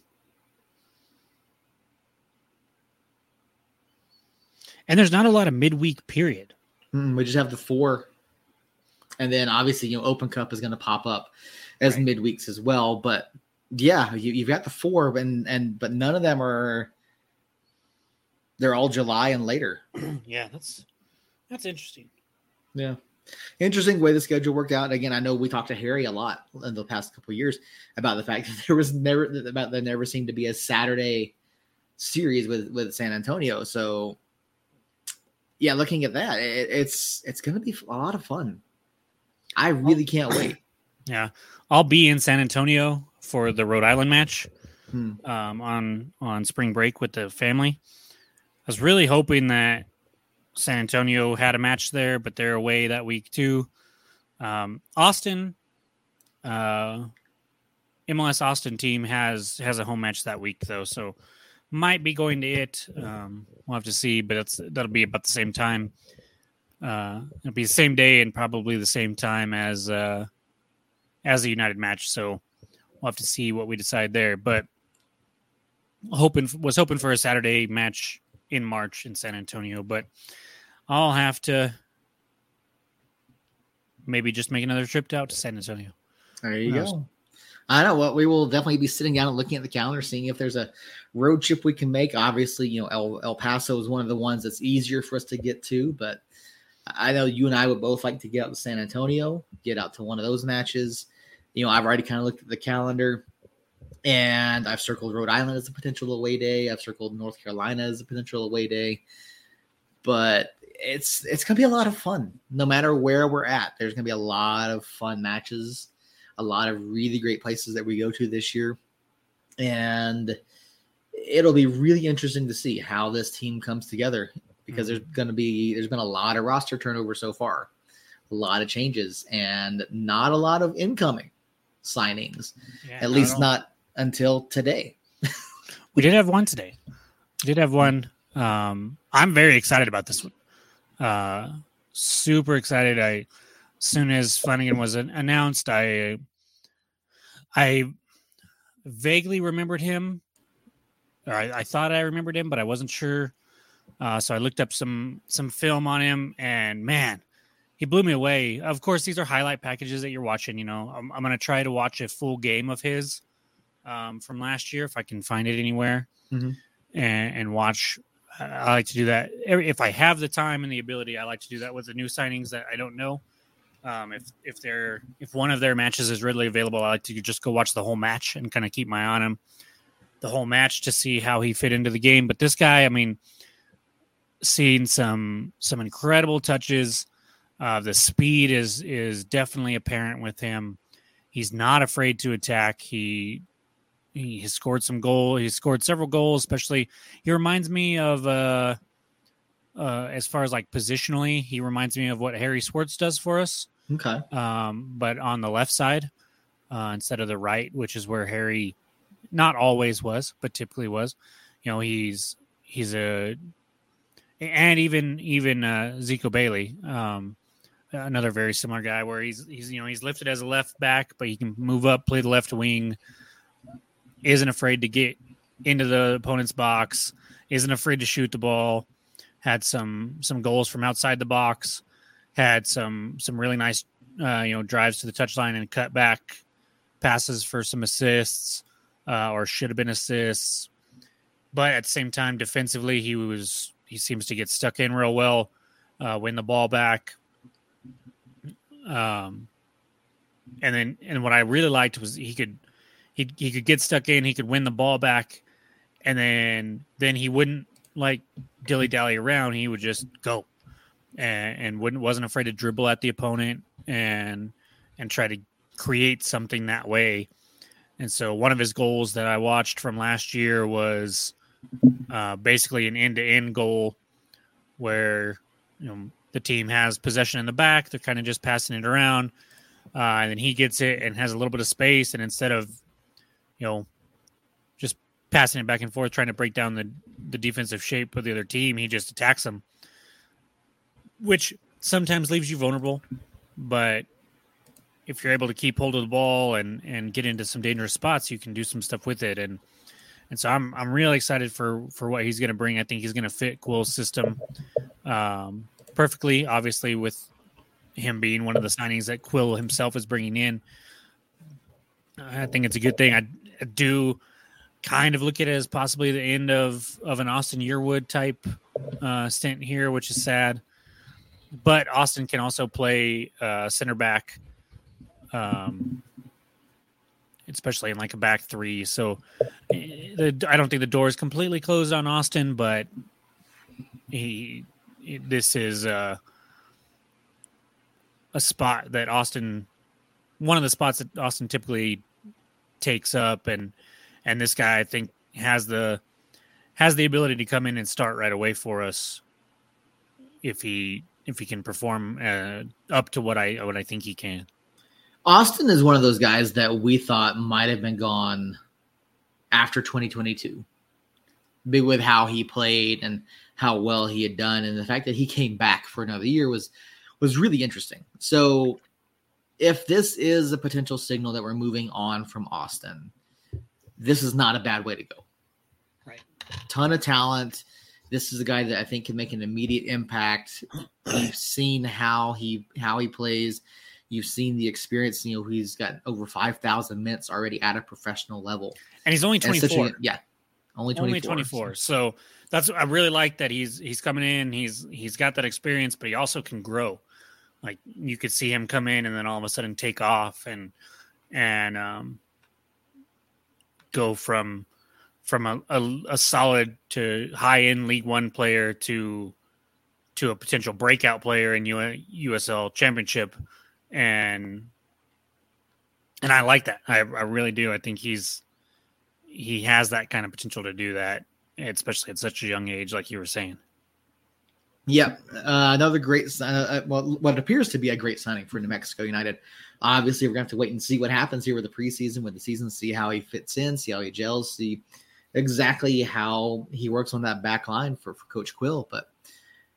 And there's not a lot of midweek period. Mm, we just have the four and then obviously you know Open Cup is going to pop up as right. midweeks as well. But yeah, you, you've got the four, and and but none of them are. They're all July and later. [CLEARS THROAT] yeah, that's that's interesting. Yeah, interesting way the schedule worked out. Again, I know we talked to Harry a lot in the past couple years about the fact [LAUGHS] that there was never about there never seemed to be a Saturday series with with San Antonio. So yeah, looking at that, it, it's it's going to be a lot of fun. I really can't wait. Yeah, I'll be in San Antonio for the Rhode Island match hmm. um, on on spring break with the family. I was really hoping that San Antonio had a match there, but they're away that week too. Um, Austin, uh, MLS Austin team has has a home match that week though, so might be going to it. Um, we'll have to see, but it's that'll be about the same time. Uh, it'll be the same day and probably the same time as uh, as a United match. So we'll have to see what we decide there. But hoping was hoping for a Saturday match in March in San Antonio, but I'll have to maybe just make another trip out to San Antonio. There you go. I know what we will definitely be sitting down and looking at the calendar, seeing if there's a road trip we can make. Obviously, you know, El, El Paso is one of the ones that's easier for us to get to, but I know you and I would both like to get out to San Antonio, get out to one of those matches. You know, I've already kind of looked at the calendar and I've circled Rhode Island as a potential away day. I've circled North Carolina as a potential away day. But it's it's gonna be a lot of fun no matter where we're at. There's gonna be a lot of fun matches, a lot of really great places that we go to this year, and it'll be really interesting to see how this team comes together because mm-hmm. there's gonna be there's been a lot of roster turnover so far, a lot of changes, and not a lot of incoming signings, yeah, at least not until today. [LAUGHS] we did have one today. We did have one. Um, I'm very excited about this one. Uh, super excited. I, as soon as Flanagan was announced, I, I vaguely remembered him. Or I, I thought I remembered him, but I wasn't sure. Uh, so I looked up some some film on him, and man, he blew me away. Of course, these are highlight packages that you're watching. You know, I'm, I'm going to try to watch a full game of his um, from last year if I can find it anywhere, mm-hmm. and, and, watch I like to do that if I have the time and the ability. I like to do that with the new signings that I don't know. Um, if if they're if one of their matches is readily available, I like to just go watch the whole match and kind of keep my eye on him the whole match to see how he fit into the game. But this guy, I mean, seeing some some incredible touches. Uh, the speed is is definitely apparent with him. He's not afraid to attack. He he has scored some goal. He scored several goals, especially he reminds me of uh uh as far as like positionally, he reminds me of what Harry Swartz does for us. Okay. Um, but on the left side, uh, instead of the right, which is where Harry not always was, but typically was. You know, he's he's a and even even uh Zico Bailey, um another very similar guy where he's he's you know he's lifted as a left back, but he can move up, play the left wing, isn't afraid to get into the opponent's box, isn't afraid to shoot the ball, had some some goals from outside the box, had some some really nice uh, you know drives to the touchline and cut back passes for some assists uh, or should have been assists. But at the same time, defensively, he was he seems to get stuck in real well, uh, win the ball back. Um, and then and what I really liked was he could he he could get stuck in, he could win the ball back, and then then he wouldn't like dilly dally around. He would just go, and, and wouldn't wasn't afraid to dribble at the opponent and and try to create something that way. And so one of his goals that I watched from last year was uh, basically an end to end goal where you know the team has possession in the back, they're kind of just passing it around. Uh, and then he gets it and has a little bit of space, and instead of you know, passing it back and forth, trying to break down the the defensive shape of the other team. He just attacks them, which sometimes leaves you vulnerable. But if you're able to keep hold of the ball and and get into some dangerous spots, you can do some stuff with it. And and so I'm I'm really excited for for what he's going to bring. I think he's going to fit Quill's system um, perfectly. Obviously, with him being one of the signings that Quill himself is bringing in. I think it's a good thing. I do kind of look at it as possibly the end of of an Austin Yearwood type uh, stint here, which is sad. But Austin can also play uh, center back, um, especially in like a back three. So the, I don't think the door is completely closed on Austin, but he this is uh, a spot that Austin, one of the spots that Austin typically takes up and and this guy I think has the has the ability to come in and start right away for us if he if he can perform uh, up to what I what I think he can. Austin is one of those guys that we thought might have been gone after 2022, big with how he played and how well he had done, and the fact that he came back for another year was was really interesting. So, if this is a potential signal that we're moving on from Austin, this is not a bad way to go. Right, ton of talent. This is a guy that I think can make an immediate impact. You've seen how he how he plays You've seen the experience. You know, he's got over 5,000 minutes already at a professional level. And he's only 24. Yeah. Only 24. Only 24. So that's I really like that he's he's coming in. He's he's got that experience, but he also can grow. Like you could see him come in and then all of a sudden take off and and um go from from a, a, a solid to high end League One player to to a potential breakout player in USL Championship and and I like that. I, I really do. I think he's he has that kind of potential to do that, especially at such a young age, like you were saying. Yep, uh, another great, uh, uh, well, what appears to be a great signing for New Mexico United. Obviously, we're gonna have to wait and see what happens here with the preseason, with the season, see how he fits in, see how he gels, see exactly how he works on that back line for, for Coach Quill. But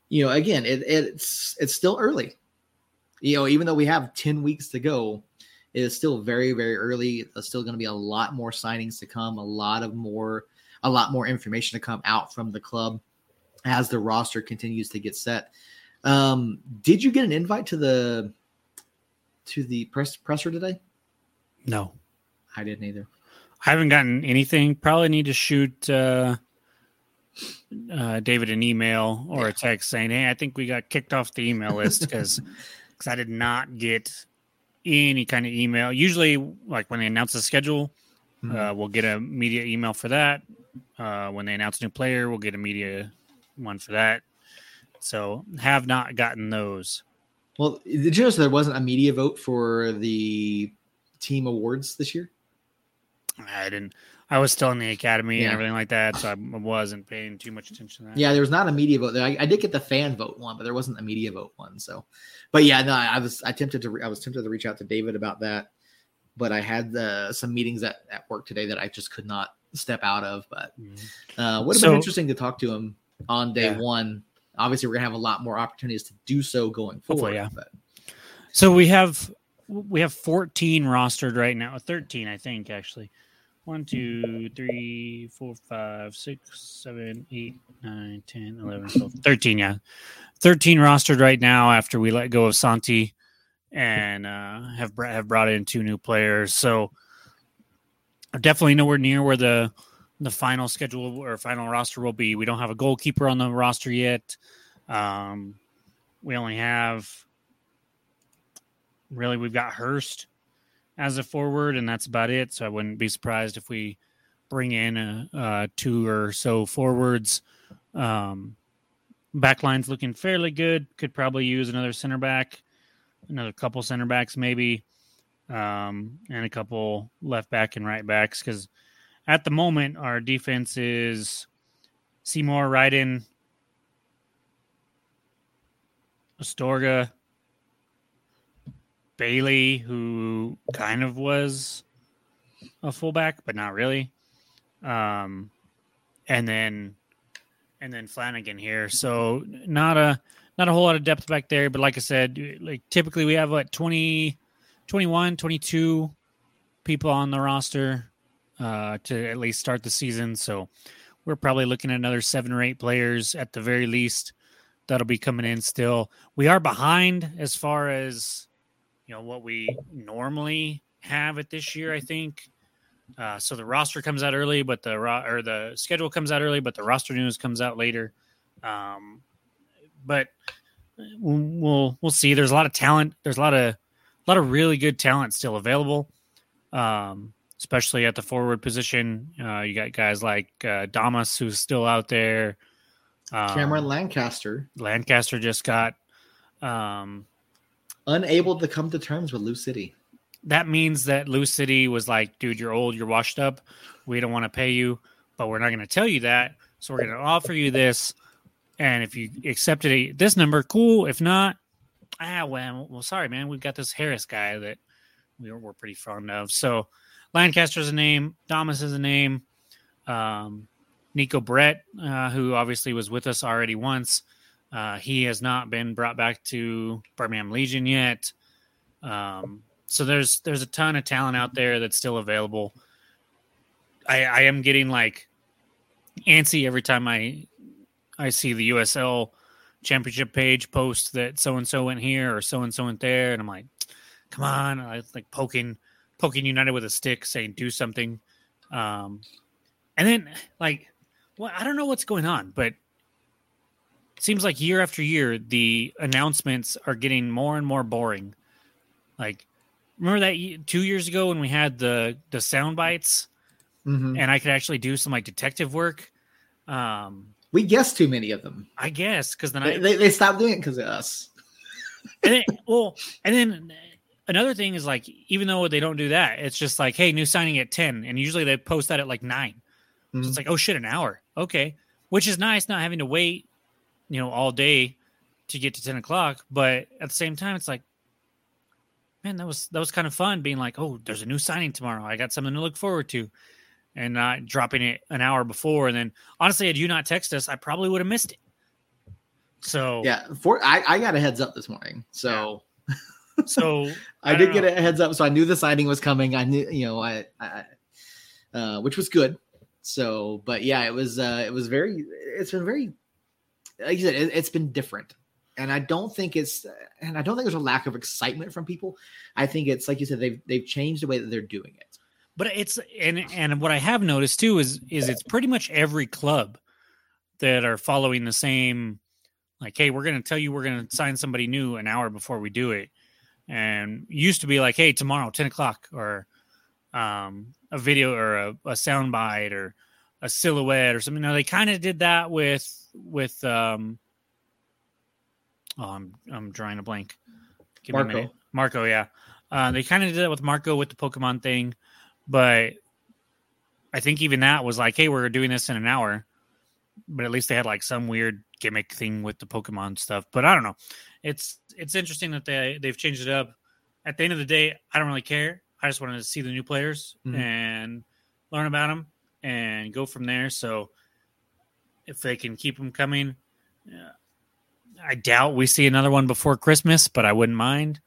you know, again, it, it's it's still early you know, even though we have 10 weeks to go, it is still very, very early. There's still going to be a lot more signings to come, a lot of more, a lot more information to come out from the club as the roster continues to get set. Um, did you get an invite to the to the press presser today? No, I didn't either. I haven't gotten anything. Probably need to shoot uh, uh, David an email or a text saying, "Hey, I think we got kicked off the email list [LAUGHS] because because I did not get any kind of email. Usually, like when they announce the schedule, mm-hmm. uh, we'll get a media email for that. Uh, when they announce a new player, we'll get a media one for that. So, have not gotten those. Well, did you notice there wasn't a media vote for the team awards this year? I didn't. I was still in the academy yeah. and everything like that, so I wasn't paying too much attention to that. Yeah, there was not a media vote. I, I, did get the fan vote one, but there wasn't a media vote one. So, but yeah, no, I was I tempted to I was tempted to reach out to David about that, but I had uh, some meetings at, at work today that I just could not step out of. But mm-hmm. uh, would have so, been interesting to talk to him on day yeah. one. Obviously, we're gonna have a lot more opportunities to do so going forward. Hopefully, yeah. But. So we have we have 14 rostered right now, 13 I think actually. One, two, three, four, five, six, seven, eight, nine, 10, 11, 12, 13. Yeah. 13 rostered right now after we let go of Santi and uh, have, have brought in two new players. So definitely nowhere near where the, the final schedule or final roster will be. We don't have a goalkeeper on the roster yet. Um, we only have really, we've got Hurst as a forward, and that's about it. So I wouldn't be surprised if we bring in a, a two or so forwards. Um, backline's looking fairly good. Could probably use another center back, another couple center backs maybe, um, and a couple left back and right backs. Because at the moment our defense is Seymour, Ryden, Astorga, Bailey, who kind of was a fullback, but not really. Um, and then and then Flanagan here. So not a not a whole lot of depth back there, but like I said, like typically we have what 20 21, 22 people on the roster uh to at least start the season. So we're probably looking at another 7 or 8 players at the very least that'll be coming in still. We are behind as far as you know what we normally have it this year. I think. Uh, so the roster comes out early, but the ro- or the schedule comes out early, but the roster news comes out later. Um, but we'll we'll see. There's a lot of talent. There's a lot of a lot of really good talent still available, um, especially at the forward position. Uh, you got guys like uh, Damas who's still out there. Um, Cameron Lancaster. Lancaster just got um, unable to come to terms with Lou City. That means that Lou City was like, dude, you're old, you're washed up. We don't want to pay you, but we're not going to tell you that. So we're going to offer you this. And if you accepted this number, cool. If not, ah, well, well, sorry, man. We've got this Harris guy that we are, we're pretty fond of. So Lancaster's a name. Thomas is a name. Um, Neco Brett, uh, who obviously was with us already once, uh, he has not been brought back to Birmingham Legion yet. Um, so there's there's a ton of talent out there that's still available. I, I am getting like antsy every time I I see the USL championship page post that so and so went here or so and so went there, and I'm like, come on, I like poking poking United with a stick, saying do something. Um, and then like, well, I don't know what's going on, but it seems like year after year the announcements are getting more and more boring. Like, remember that two years ago when we had the the sound bites, mm-hmm. and I could actually do some like detective work. Um, we guessed too many of them. I guess because then they, I they, they stopped doing it because of us. and then, well, and then another thing is like even though they don't do that, it's just like hey, new signing at ten, and usually they post that at like 9 mm-hmm. So it's like oh shit, an hour, okay, which is nice not having to wait, you know, all day to get to ten o'clock. But at the same time, it's like man, that was that was kind of fun being like, oh, there's a new signing tomorrow. I got something to look forward to and not dropping it an hour before. And then honestly, had you not text us, I probably would have missed it. So yeah, for I, I got a heads up this morning. So. So [LAUGHS] I, I did get a heads up, so I knew the signing was coming. I knew you know I, I uh, which was good. So, but yeah, it was uh, it was very. It's been very, like you said, it, it's been different and I don't think it's and I don't think there's a lack of excitement from people. I think it's like you said they've they've changed the way that they're doing it. But it's and and what I have noticed too is is it's pretty much every club that are following the same like hey we're going to tell you we're going to sign somebody new an hour before we do it and used to be like hey tomorrow 10 o'clock or um, a video or a, a sound bite or a silhouette or something now they kind of did that with with um oh i'm i'm drawing a blank Give marco marco yeah uh, they kind of did that with marco with the pokemon thing but I think even that was like, hey, we're doing this in an hour. But at least they had like some weird gimmick thing with the Pokemon stuff. But I don't know. It's it's interesting that they they've changed it up. At the end of the day, I don't really care. I just wanted to see the new players mm-hmm. and learn about them and go from there. So if they can keep them coming, I doubt we see another one before Christmas, but I wouldn't mind.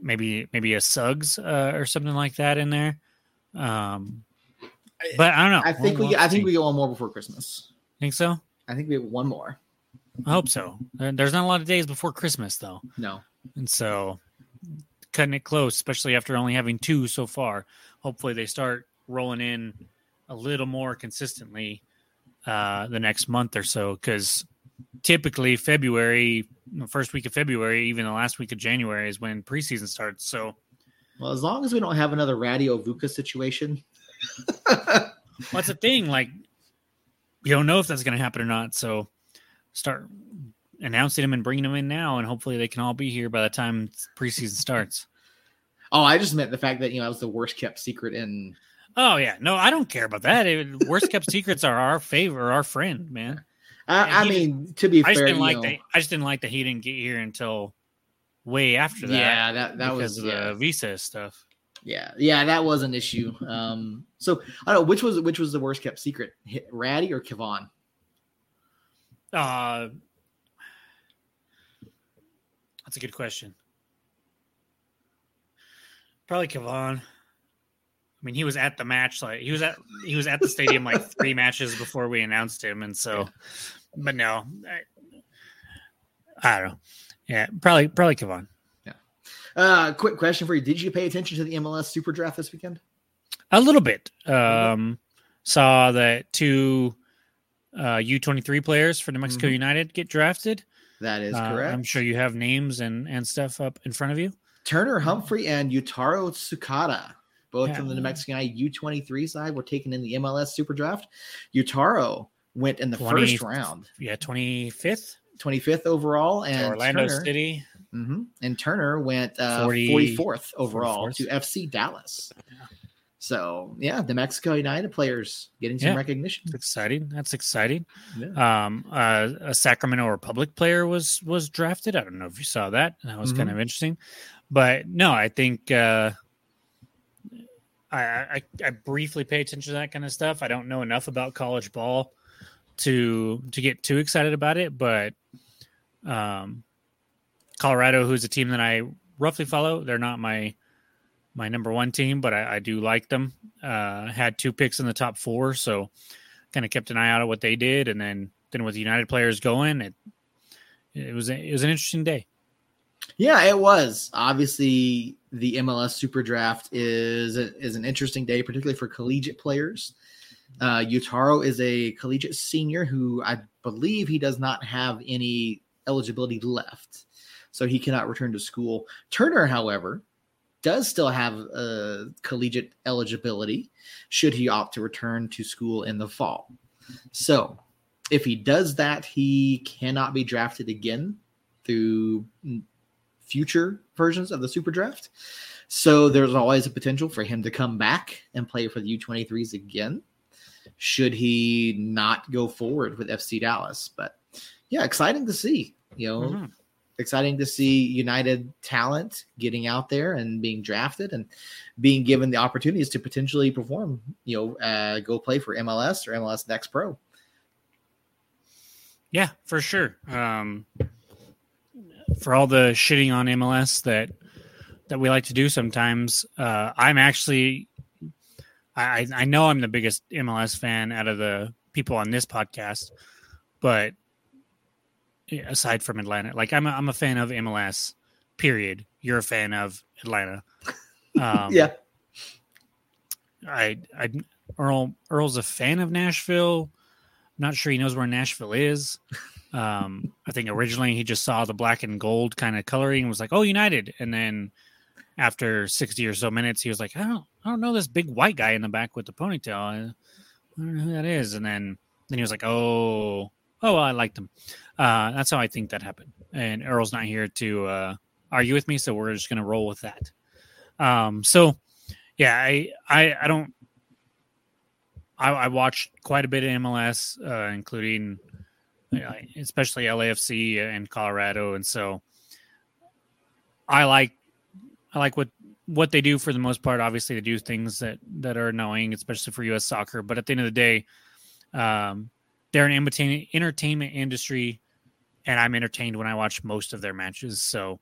Maybe maybe a Suggs uh, or something like that in there. Um, but I don't know. I think we'll, we I think we get one more before Christmas. Think so? I think we have one more. I hope so. There's not a lot of days before Christmas though. No. And so cutting it close, especially after only having two so far. Hopefully they start rolling in a little more consistently uh, the next month or so because typically February, the first week of February, even the last week of January is when preseason starts. So well, as long as we don't have another Radio Vuka situation. [LAUGHS] What's the thing? Like, we don't know if that's going to happen or not. So start announcing them and bringing them in now, and hopefully they can all be here by the time preseason starts. [LAUGHS] Oh, I just meant the fact that you know that was the worst kept secret in. Oh yeah, no, I don't care about that. It, worst kept secrets are our favor, our friend, man. I, I mean, to be I fair, just didn't like know, that. I just didn't like that he didn't get here until way after that. Yeah, that that was of yeah. the visa stuff. Yeah, yeah, that was an issue. Um, so I don't know which was which was the worst kept secret, Ratty or Kevon. Uh, that's a good question. Probably Kevon. I mean, he was at the match. Like he was at he was at the stadium like [LAUGHS] three matches before we announced him, and so. But no, I, I don't know. Yeah, probably probably Kevon. Yeah. Uh, quick question for you: Did you pay attention to the MLS Super Draft this weekend? A little bit. Um, saw that two uh, U twenty three players for New Mexico mm-hmm. United get drafted. That is uh, correct. I'm sure you have names and and stuff up in front of you. Turner Humphrey and Yutaro Tsukada, both yeah. from the New Mexico United U23 side, were taken in the MLS Super Draft. Yutaro went in the 20, first round. Yeah, 25th. 25th overall, and Orlando Turner, City. Mm-hmm, and Turner went uh, 40, 44th overall 44th. to FC Dallas. Yeah. So yeah, the Mexico United players getting some Yeah. recognition. That's exciting. That's exciting. Yeah. Um, uh, a Sacramento Republic player was was drafted. I don't know if you saw that. That was kind Mhm. of interesting. But no, I think uh, I, I I briefly pay attention to that kind of stuff. I don't know enough about college ball to to get too excited about it. But um, Colorado, who's a team that I roughly follow, they're not my my number one team, but I, I do like them. Uh, had two picks in the top four, so kind of kept an eye out on what they did, and then then with the United players going, it it was it was an interesting day. Yeah, it was. Obviously, the MLS Super Draft is is an interesting day, particularly for collegiate players. Uh, Yutaro is a collegiate senior who I believe he does not have any eligibility left, so he cannot return to school. Turner, however, does still have uh, collegiate eligibility should he opt to return to school in the fall. So, if he does that, he cannot be drafted again through future versions of the Super Draft. So there's always a potential for him to come back and play for the U23s again, should he not go forward with FC Dallas. But yeah, exciting to see. You know, Mhm. Exciting to see United talent getting out there and being drafted and being given the opportunities to potentially perform. You know, uh, go play for MLS or MLS Next Pro. Yeah, for sure. Um, for all the shitting on MLS that that we like to do sometimes, uh, I'm actually I I know I'm the biggest MLS fan out of the people on this podcast, but aside from Atlanta, like I'm a, I'm a fan of MLS. Period. You're a fan of Atlanta. [LAUGHS] Um, yeah, I, I Earl Earl's a fan of Nashville. I'm Not sure he knows where Nashville is. Um, I think originally he just saw the black and gold kind of coloring and was like, "Oh, United." And then after sixty or so minutes, he was like, "I don't, I don't know this big white guy in the back with the ponytail. I, I don't know who that is." And then then he was like, "Oh, oh, well, I liked him." Uh, that's how I think that happened. And Earl's not here to uh, argue with me, so we're just gonna roll with that. Um, so yeah, I, I, I don't. I, I watched quite a bit of MLS, uh, including, especially LAFC and Colorado, and so I like, I like what what they do for the most part. Obviously, they do things that that are annoying, especially for U.S. soccer. But at the end of the day, um, they're an entertainment industry, and I'm entertained when I watch most of their matches. So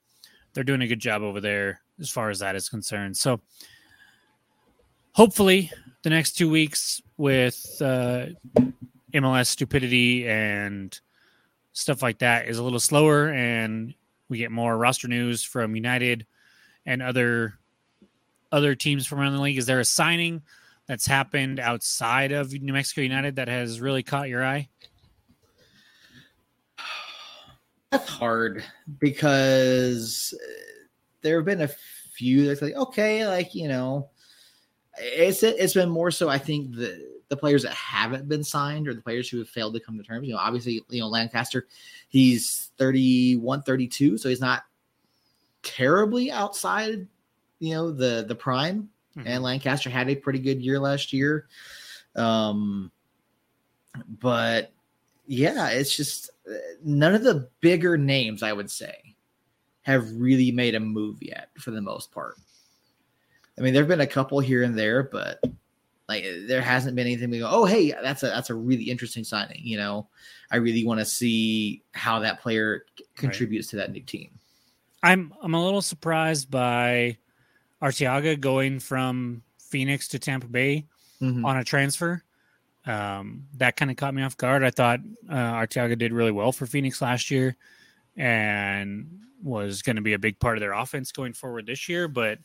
they're doing a good job over there as far as that is concerned. So hopefully the next two weeks with uh, MLS stupidity and stuff like that is a little slower and we get more roster news from United and other other teams from around the league. Is there a signing that's happened outside of New Mexico United that has really caught your eye? That's hard because there have been a few that's like okay, like you know, it's it's been more so. I think the the players that haven't been signed or the players who have failed to come to terms. You know, obviously, you know Lancaster, he's 31, 32, so he's not terribly outside. You know the the prime, Mhm. and Lancaster had a pretty good year last year. Um, but yeah, it's just uh, none of the bigger names I would say have really made a move yet for the most part. I mean, there've been a couple here and there, but like there hasn't been anything we go, oh hey, that's a that's a really interesting signing. You know, I really want to see how that player contributes to that new team. I'm I'm a little surprised by Arteaga going from Phoenix to Tampa Bay Mhm. on a transfer. Um, that kind of caught me off guard. I thought uh, Arteaga did really well for Phoenix last year and was going to be a big part of their offense going forward this year, but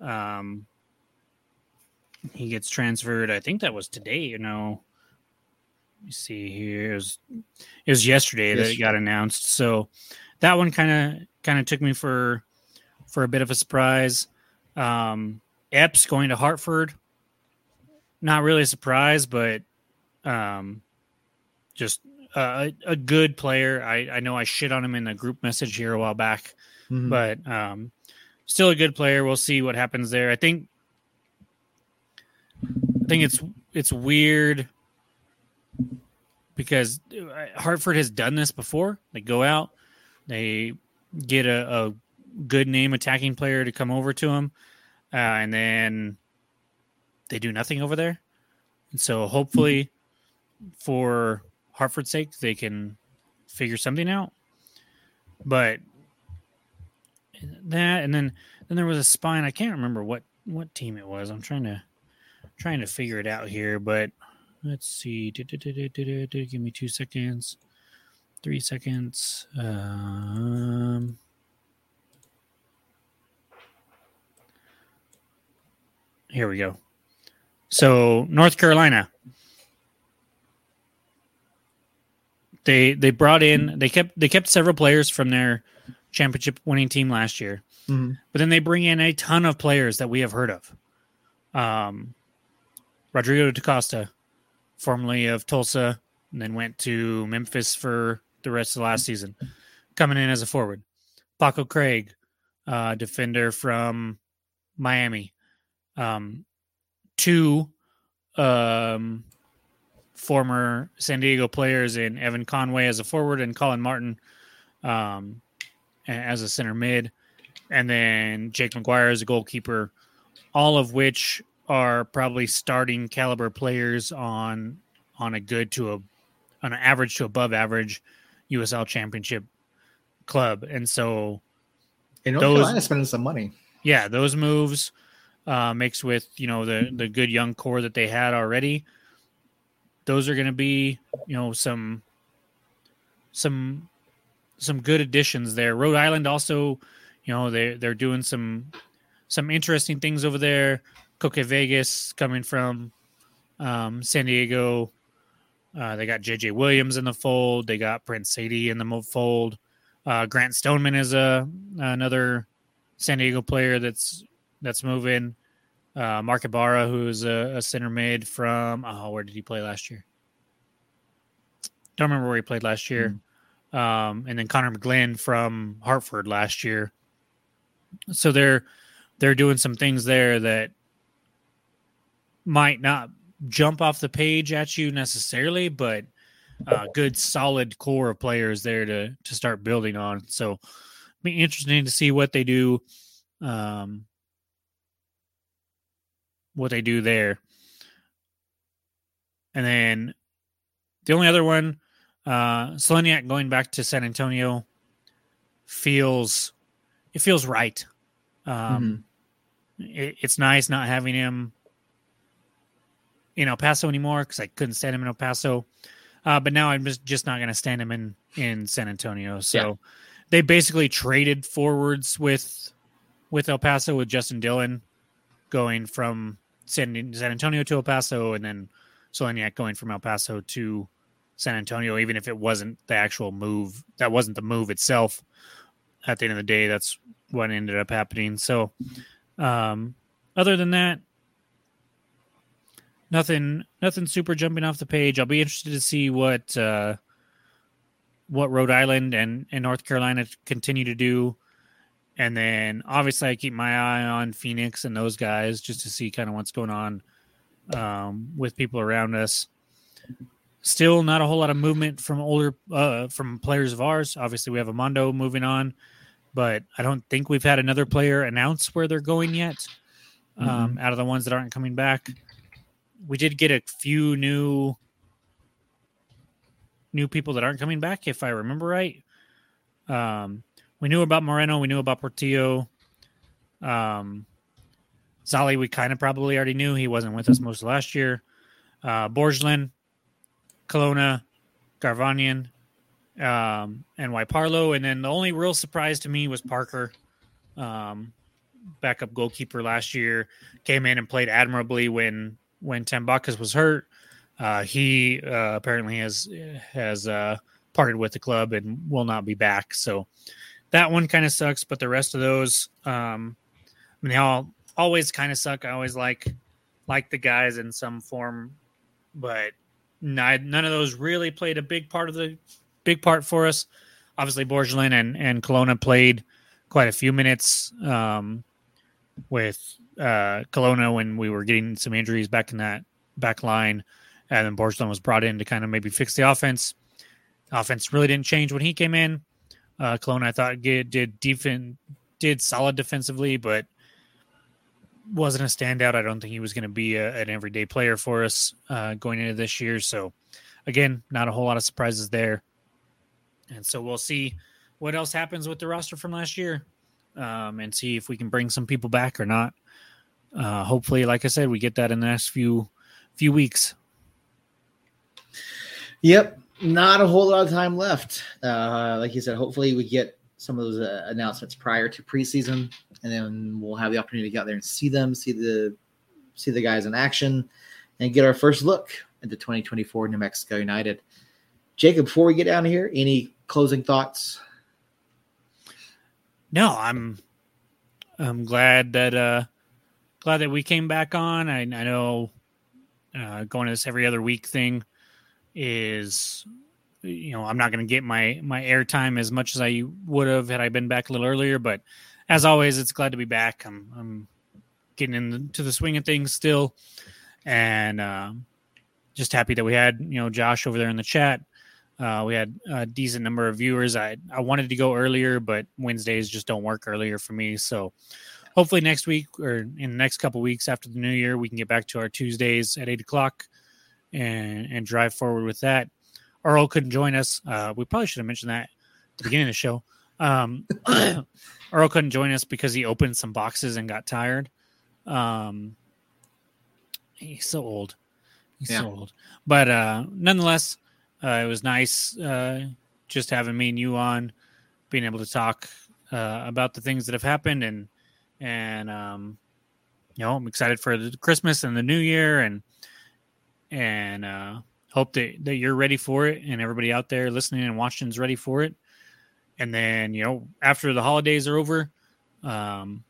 um, he gets transferred. I think that was today. You know, let me see here. It was it was yesterday that it got announced. So that one kind of kind of took me for for a bit of a surprise. Um, Epps going to Hartford. Not really a surprise, but um, just a, a good player. I, I know I shit on him in the group message here a while back, Mhm. but um, still a good player. We'll see what happens there. I think I think it's it's weird because Hartford has done this before. They go out, they get a, a good name attacking player to come over to him, uh, and then they do nothing over there. And so hopefully, for Hartford's sake, they can figure something out. But that, and then then there was a spine. I can't remember what what team it was. I'm trying to trying to figure it out here, but let's see. Give me two seconds. Three seconds. Um, here we go. So North Carolina. They they brought in they kept they kept several players from their championship winning team last year. Mm-hmm. But then they bring in a ton of players that we have heard of. Um, Rodrigo DaCosta, formerly of Tulsa, and then went to Memphis for the rest of the last season, coming in as a forward. Paco Craig, uh, defender from Miami. Um, two um, former San Diego players in Evan Conway as a forward and Colin Martin um, as a center mid and then Jake McGuire as a goalkeeper, all of which are probably starting caliber players on on a good to a on an average to above average USL championship club. And so and those, Carolina spending some money. Yeah, those moves uh, mixed with you know the the good young core that they had already. Those are going to be you know some some some good additions there. Rhode Island also you know they they're doing some some interesting things over there. Koke Vegas coming from um, San Diego. Uh, they got JJ Williams in the fold. They got Prince Saydee in the fold. Uh, Grant Stoneman is a another San Diego player that's that's moving. Uh, Mark Ibarra, who's a, a center mid from oh, where did he play last year? Don't remember where he played last year. Mm. Um, and then Conor McGlynn from Hartford last year so they're they're doing some things there that might not jump off the page at you necessarily, but a good solid core of players there to to start building on. So be interesting to see what they do um what they do there. And then the only other one, uh Stoliniak going back to San Antonio feels it feels right. Um, mm-hmm. it, it's nice not having him in El Paso anymore because I couldn't stand him in El Paso. Uh, but now I'm just just not going to stand him in in San Antonio. So yeah. they basically traded forwards with with El Paso with Justin Dhillon going from San, San Antonio to El Paso, and then Stoliniak going from El Paso to San Antonio. Even if it wasn't the actual move, that wasn't the move itself at the end of the day, that's what ended up happening. So, um, other than that, nothing, nothing super jumping off the page. I'll be interested to see what, uh, what Rhode Island and, and North Carolina continue to do. And then obviously I keep my eye on Phoenix and those guys just to see kind of what's going on um, with people around us. Still not a whole lot of movement from older uh, from players of ours. Obviously we have Amando moving on but I don't think we've had another player announce where they're going yet. Um, mm-hmm. Out of the ones that aren't coming back, we did get a few new new people that aren't coming back, if I remember right. Um, we knew about Moreno, we knew about Portillo. Um, Zali, we kind of probably already knew he wasn't with us most of last year. Uh, Borgelin, Colonna, Garvanian, um, and Parlo. And then the only real surprise to me was Parker, um, backup goalkeeper last year, came in and played admirably when when Tambakis was hurt. Uh, he uh, apparently has has uh, parted with the club and will not be back. So that one kind of sucks. But the rest of those, um, I mean, they all always kind of suck. I always like like the guys in some form, but none of those really played a big part of the big part for us. Obviously, Borgelin and, and Colonna played quite a few minutes um, with uh, Colonna when we were getting some injuries back in that back line, and then Borgelin was brought in to kind of maybe fix the offense. offense really didn't change when he came in. Uh, Colonna, I thought, did did defend did solid defensively, but wasn't a standout. I don't think he was going to be a, an everyday player for us uh, going into this year. So, again, not a whole lot of surprises there. And so we'll see what else happens with the roster from last year um, and see if we can bring some people back or not. Uh, hopefully, like I said, we get that in the next few few weeks. Yep, not a whole lot of time left. Uh, like you said, hopefully we get some of those uh, announcements prior to preseason, and then we'll have the opportunity to get out there and see them, see the see the guys in action, and get our first look at the 2024 New Mexico United. Jacob, before we get down here, any closing thoughts? No, I'm I'm glad that uh glad that we came back on. I, I know uh, going to this every other week thing is you know I'm not going to get my my airtime as much as I would have had I been back a little earlier. But as always, it's glad to be back. I'm I'm getting into the swing of things still, and uh, just happy that we had you know Josh over there in the chat. Uh, we had a decent number of viewers. I I wanted to go earlier, but Wednesdays just don't work earlier for me. So hopefully next week or in the next couple weeks after the new year, we can get back to our Tuesdays at eight o'clock and and drive forward with that. Earl couldn't join us. Uh, we probably should have mentioned that at the beginning of the show. Um, [COUGHS] Earl couldn't join us because he opened some boxes and got tired. Um, he's so old. He's yeah. so old. But uh, nonetheless, uh, it was nice uh, just having me and you on, being able to talk uh, about the things that have happened and and um, you know I'm excited for the Christmas and the New Year and and uh, hope that, that you're ready for it and everybody out there listening and watching is ready for it. And then you know after the holidays are over, um,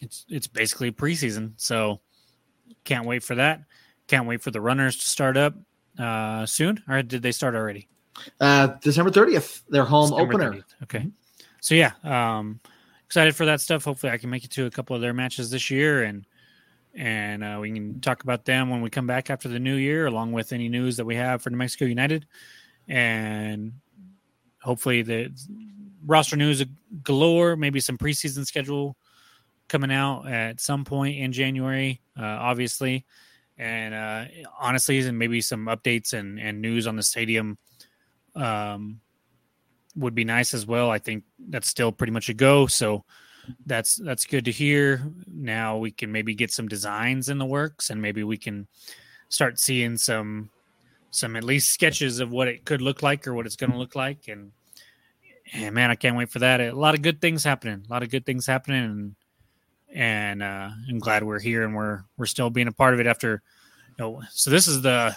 it's it's basically preseason, so can't wait for that. Can't wait for the runners to start up uh, soon, or did they start already? Uh, December 30th, their home December opener. 30th. Okay. So yeah, um, excited for that stuff. Hopefully, I can make it to a couple of their matches this year, and and uh, we can talk about them when we come back after the new year, along with any news that we have for New Mexico United, and hopefully the roster news galore. Maybe some preseason schedule coming out at some point in January. Uh, obviously, and uh, honestly, and maybe some updates and and news on the stadium. Um, would be nice as well. I think that's still pretty much a go. So that's that's good to hear. Now we can maybe get some designs in the works, and maybe we can start seeing some some at least sketches of what it could look like or what it's going to look like. And and man, I can't wait for that. A lot of good things happening. A lot of good things happening, and and uh, I'm glad we're here and we're we're still being a part of it after. You know, so this is the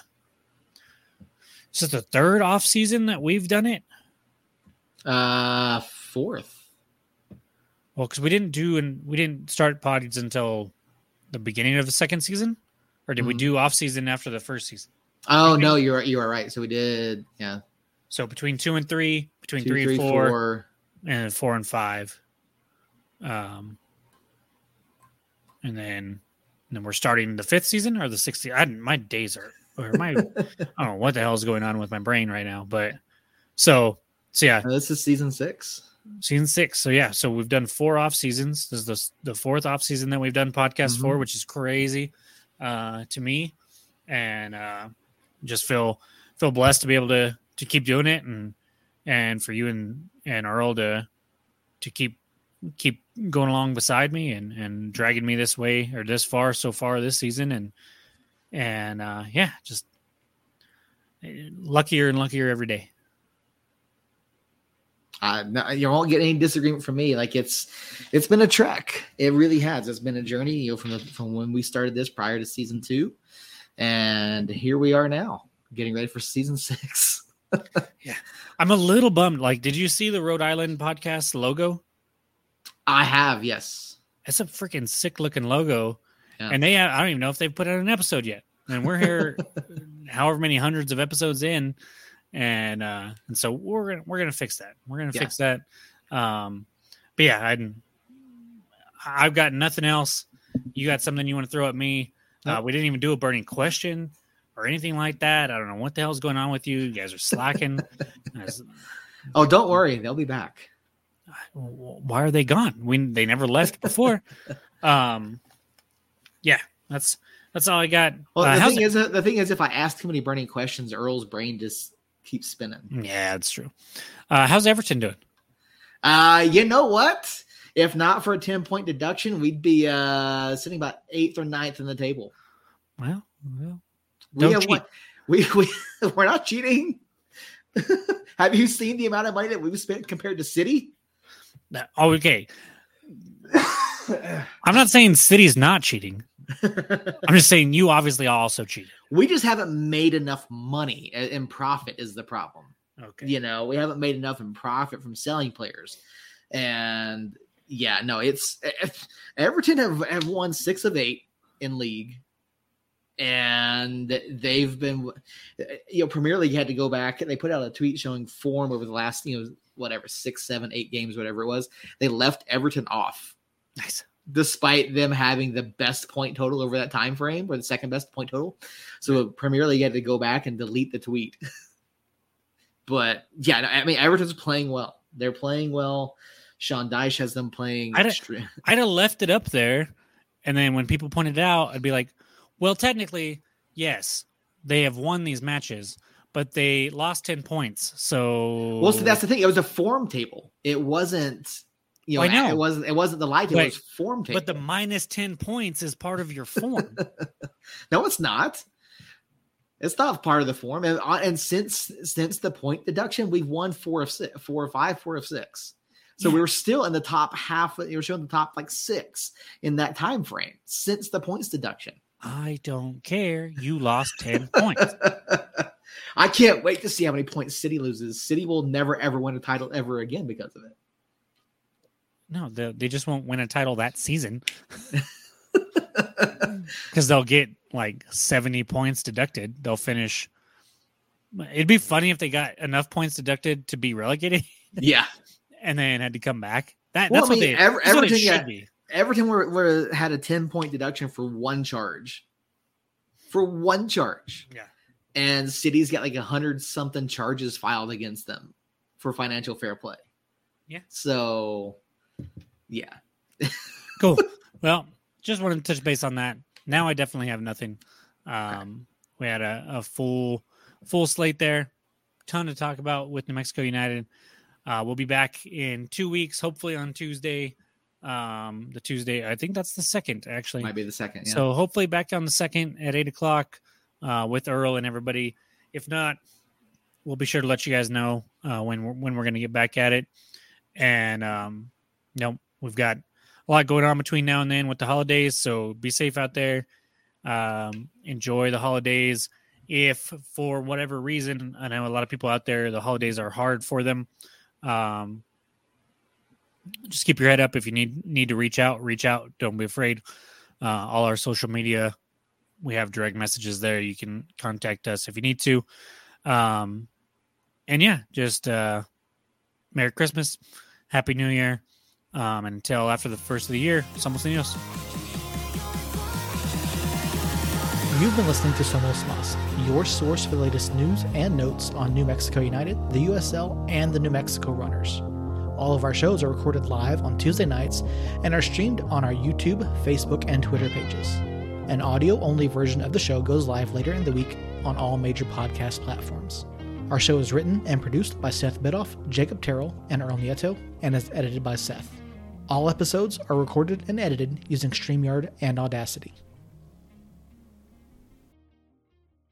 this is the third off season that we've done it. Uh, fourth. Well, because we didn't do and we didn't start pods until the beginning of the second season, or did mm-hmm. we do off season after the first season? Oh no, you're you are right. So we did, yeah. So between two and three, between two, three, three and four, four, and four and five, um, and then and then we're starting the fifth season or the sixth. I my days are or my I don't know what the hell is going on with my brain right now, but so so yeah, [LAUGHS] this is season six. Season six. So yeah, so we've done four off seasons. This is the, the fourth off season that we've done podcast mm-hmm. for, which is crazy uh, to me, and uh, just feel feel blessed to be able to to keep doing it, and and for you and and Earl to to keep keep going along beside me and and dragging me this way or this far so far this season, and and uh, yeah, just eh, luckier and luckier every day uh, you won't get any disagreement from me. Like it's it's been a trek. It really has. It's been a journey. You know, from the, from when we started this prior to season two, and here we are now, getting ready for season six. [LAUGHS] yeah, I'm a little bummed. Like, did you see the Rhode Island podcast logo? I have. Yes, it's a freaking sick looking logo, yeah. and they I don't even know if they've put out an episode yet. And we're here, [LAUGHS] however many hundreds of episodes in and uh, and so we're gonna we're gonna fix that. We're gonna yeah. fix that. Um, but yeah, I I've got nothing else. You got something you want to throw at me? Uh, we didn't even do a burning question or anything like that. I don't know what the hell's going on with you. You guys are slacking. [LAUGHS] oh, don't worry, they'll be back. Why are they gone? We they never left before. [LAUGHS] um, yeah, that's that's all I got. Well, uh, the thing it? is, the thing is, if I ask too many burning questions, Earl's brain just keeps spinning. Yeah, that's true. Uh, how's Everton doing? Uh, you know what? If not for a 10 point deduction, we'd be uh sitting about eighth or ninth in the table. Well, well we have one, we, [LAUGHS] we we're not cheating. [LAUGHS] have you seen the amount of money that we've spent compared to City? Oh, okay. [LAUGHS] I'm not saying City's not cheating. I'm just saying you obviously also cheated. We just haven't made enough money uh, in profit is the problem. Okay. You know, we haven't made enough in profit from selling players. And yeah, no, it's, it's Everton have, have won six of eight in league. And they've been, you know, Premier League had to go back and they put out a tweet showing form over the last, you know, whatever, six, seven, eight games, whatever it was. They left Everton off. Nice. Despite them having the best point total over that time frame, or the second best point total. So Premier League had to go back and delete the tweet. [LAUGHS] but yeah, I mean, Everton's playing well. They're playing well. Sean Dyche has them playing. I'd, extreme. [LAUGHS] I'd have left it up there, and then when people pointed it out, I'd be like, "Well, technically, yes, they have won these matches, but they lost ten points." So, well, so that's the thing. It was a form table. It wasn't. You know, I know. it wasn't. It wasn't the light. It was form. But the minus ten points is part of your form. [LAUGHS] no, it's not. It's not part of the form, and uh, and since since the point deduction, we've won four of six, four or five, four of six. So yeah. we were still in the top half. You were showing the top like six in that time frame since the points deduction. I don't care. You lost ten points. [LAUGHS] I can't wait to see how many points City loses. City will never ever win a title ever again because of it. No, they, they just won't win a title that season [LAUGHS] because they'll get like 70 points deducted. They'll finish. It'd be funny if they got enough points deducted to be relegated. [LAUGHS] Yeah. and then had to come back. That, well, that's I mean, what they, Ever, Everton, what should be. Everton were, were, had a 10 point deduction for one charge. For one charge. Yeah. And City's got like a hundred something charges filed against them for financial fair play. Yeah. So, yeah. [LAUGHS] cool. Well, just wanted to touch base on that. Now I definitely have nothing. Um, we had a, a, full full slate there, ton to talk about with New Mexico United. Uh, we'll be back in two weeks, hopefully on Tuesday. Um, the Tuesday, I think that's the second, actually. Might be the second. Yeah. So hopefully back on the second at eight o'clock uh, with Earl and everybody. If not, we'll be sure to let you guys know uh, when we're, when we're going to get back at it. And um, know, we've got a lot going on between now and then with the holidays. So be safe out there. Um, enjoy the holidays. If for whatever reason, I know a lot of people out there, the holidays are hard for them. Um, just keep your head up. If you need need to reach out, reach out. Don't be afraid. Uh, all our social media, we have direct messages there. You can contact us if you need to. Um, and yeah, just uh, Merry Christmas, Happy New Year. Um, until after the first of the year, Somos Unidos. You've been listening to Somos Más, your source for the latest news and notes on New Mexico United, the USL, and the New Mexico Runners. All of our shows are recorded live on Tuesday nights and are streamed on our YouTube, Facebook, and Twitter pages. An audio only version of the show goes live later in the week on all major podcast platforms. Our show is written and produced by Seth Bidoff, Jacob Terrell, and Earl Nieto, and is edited by Seth. All episodes are recorded and edited using StreamYard and Audacity.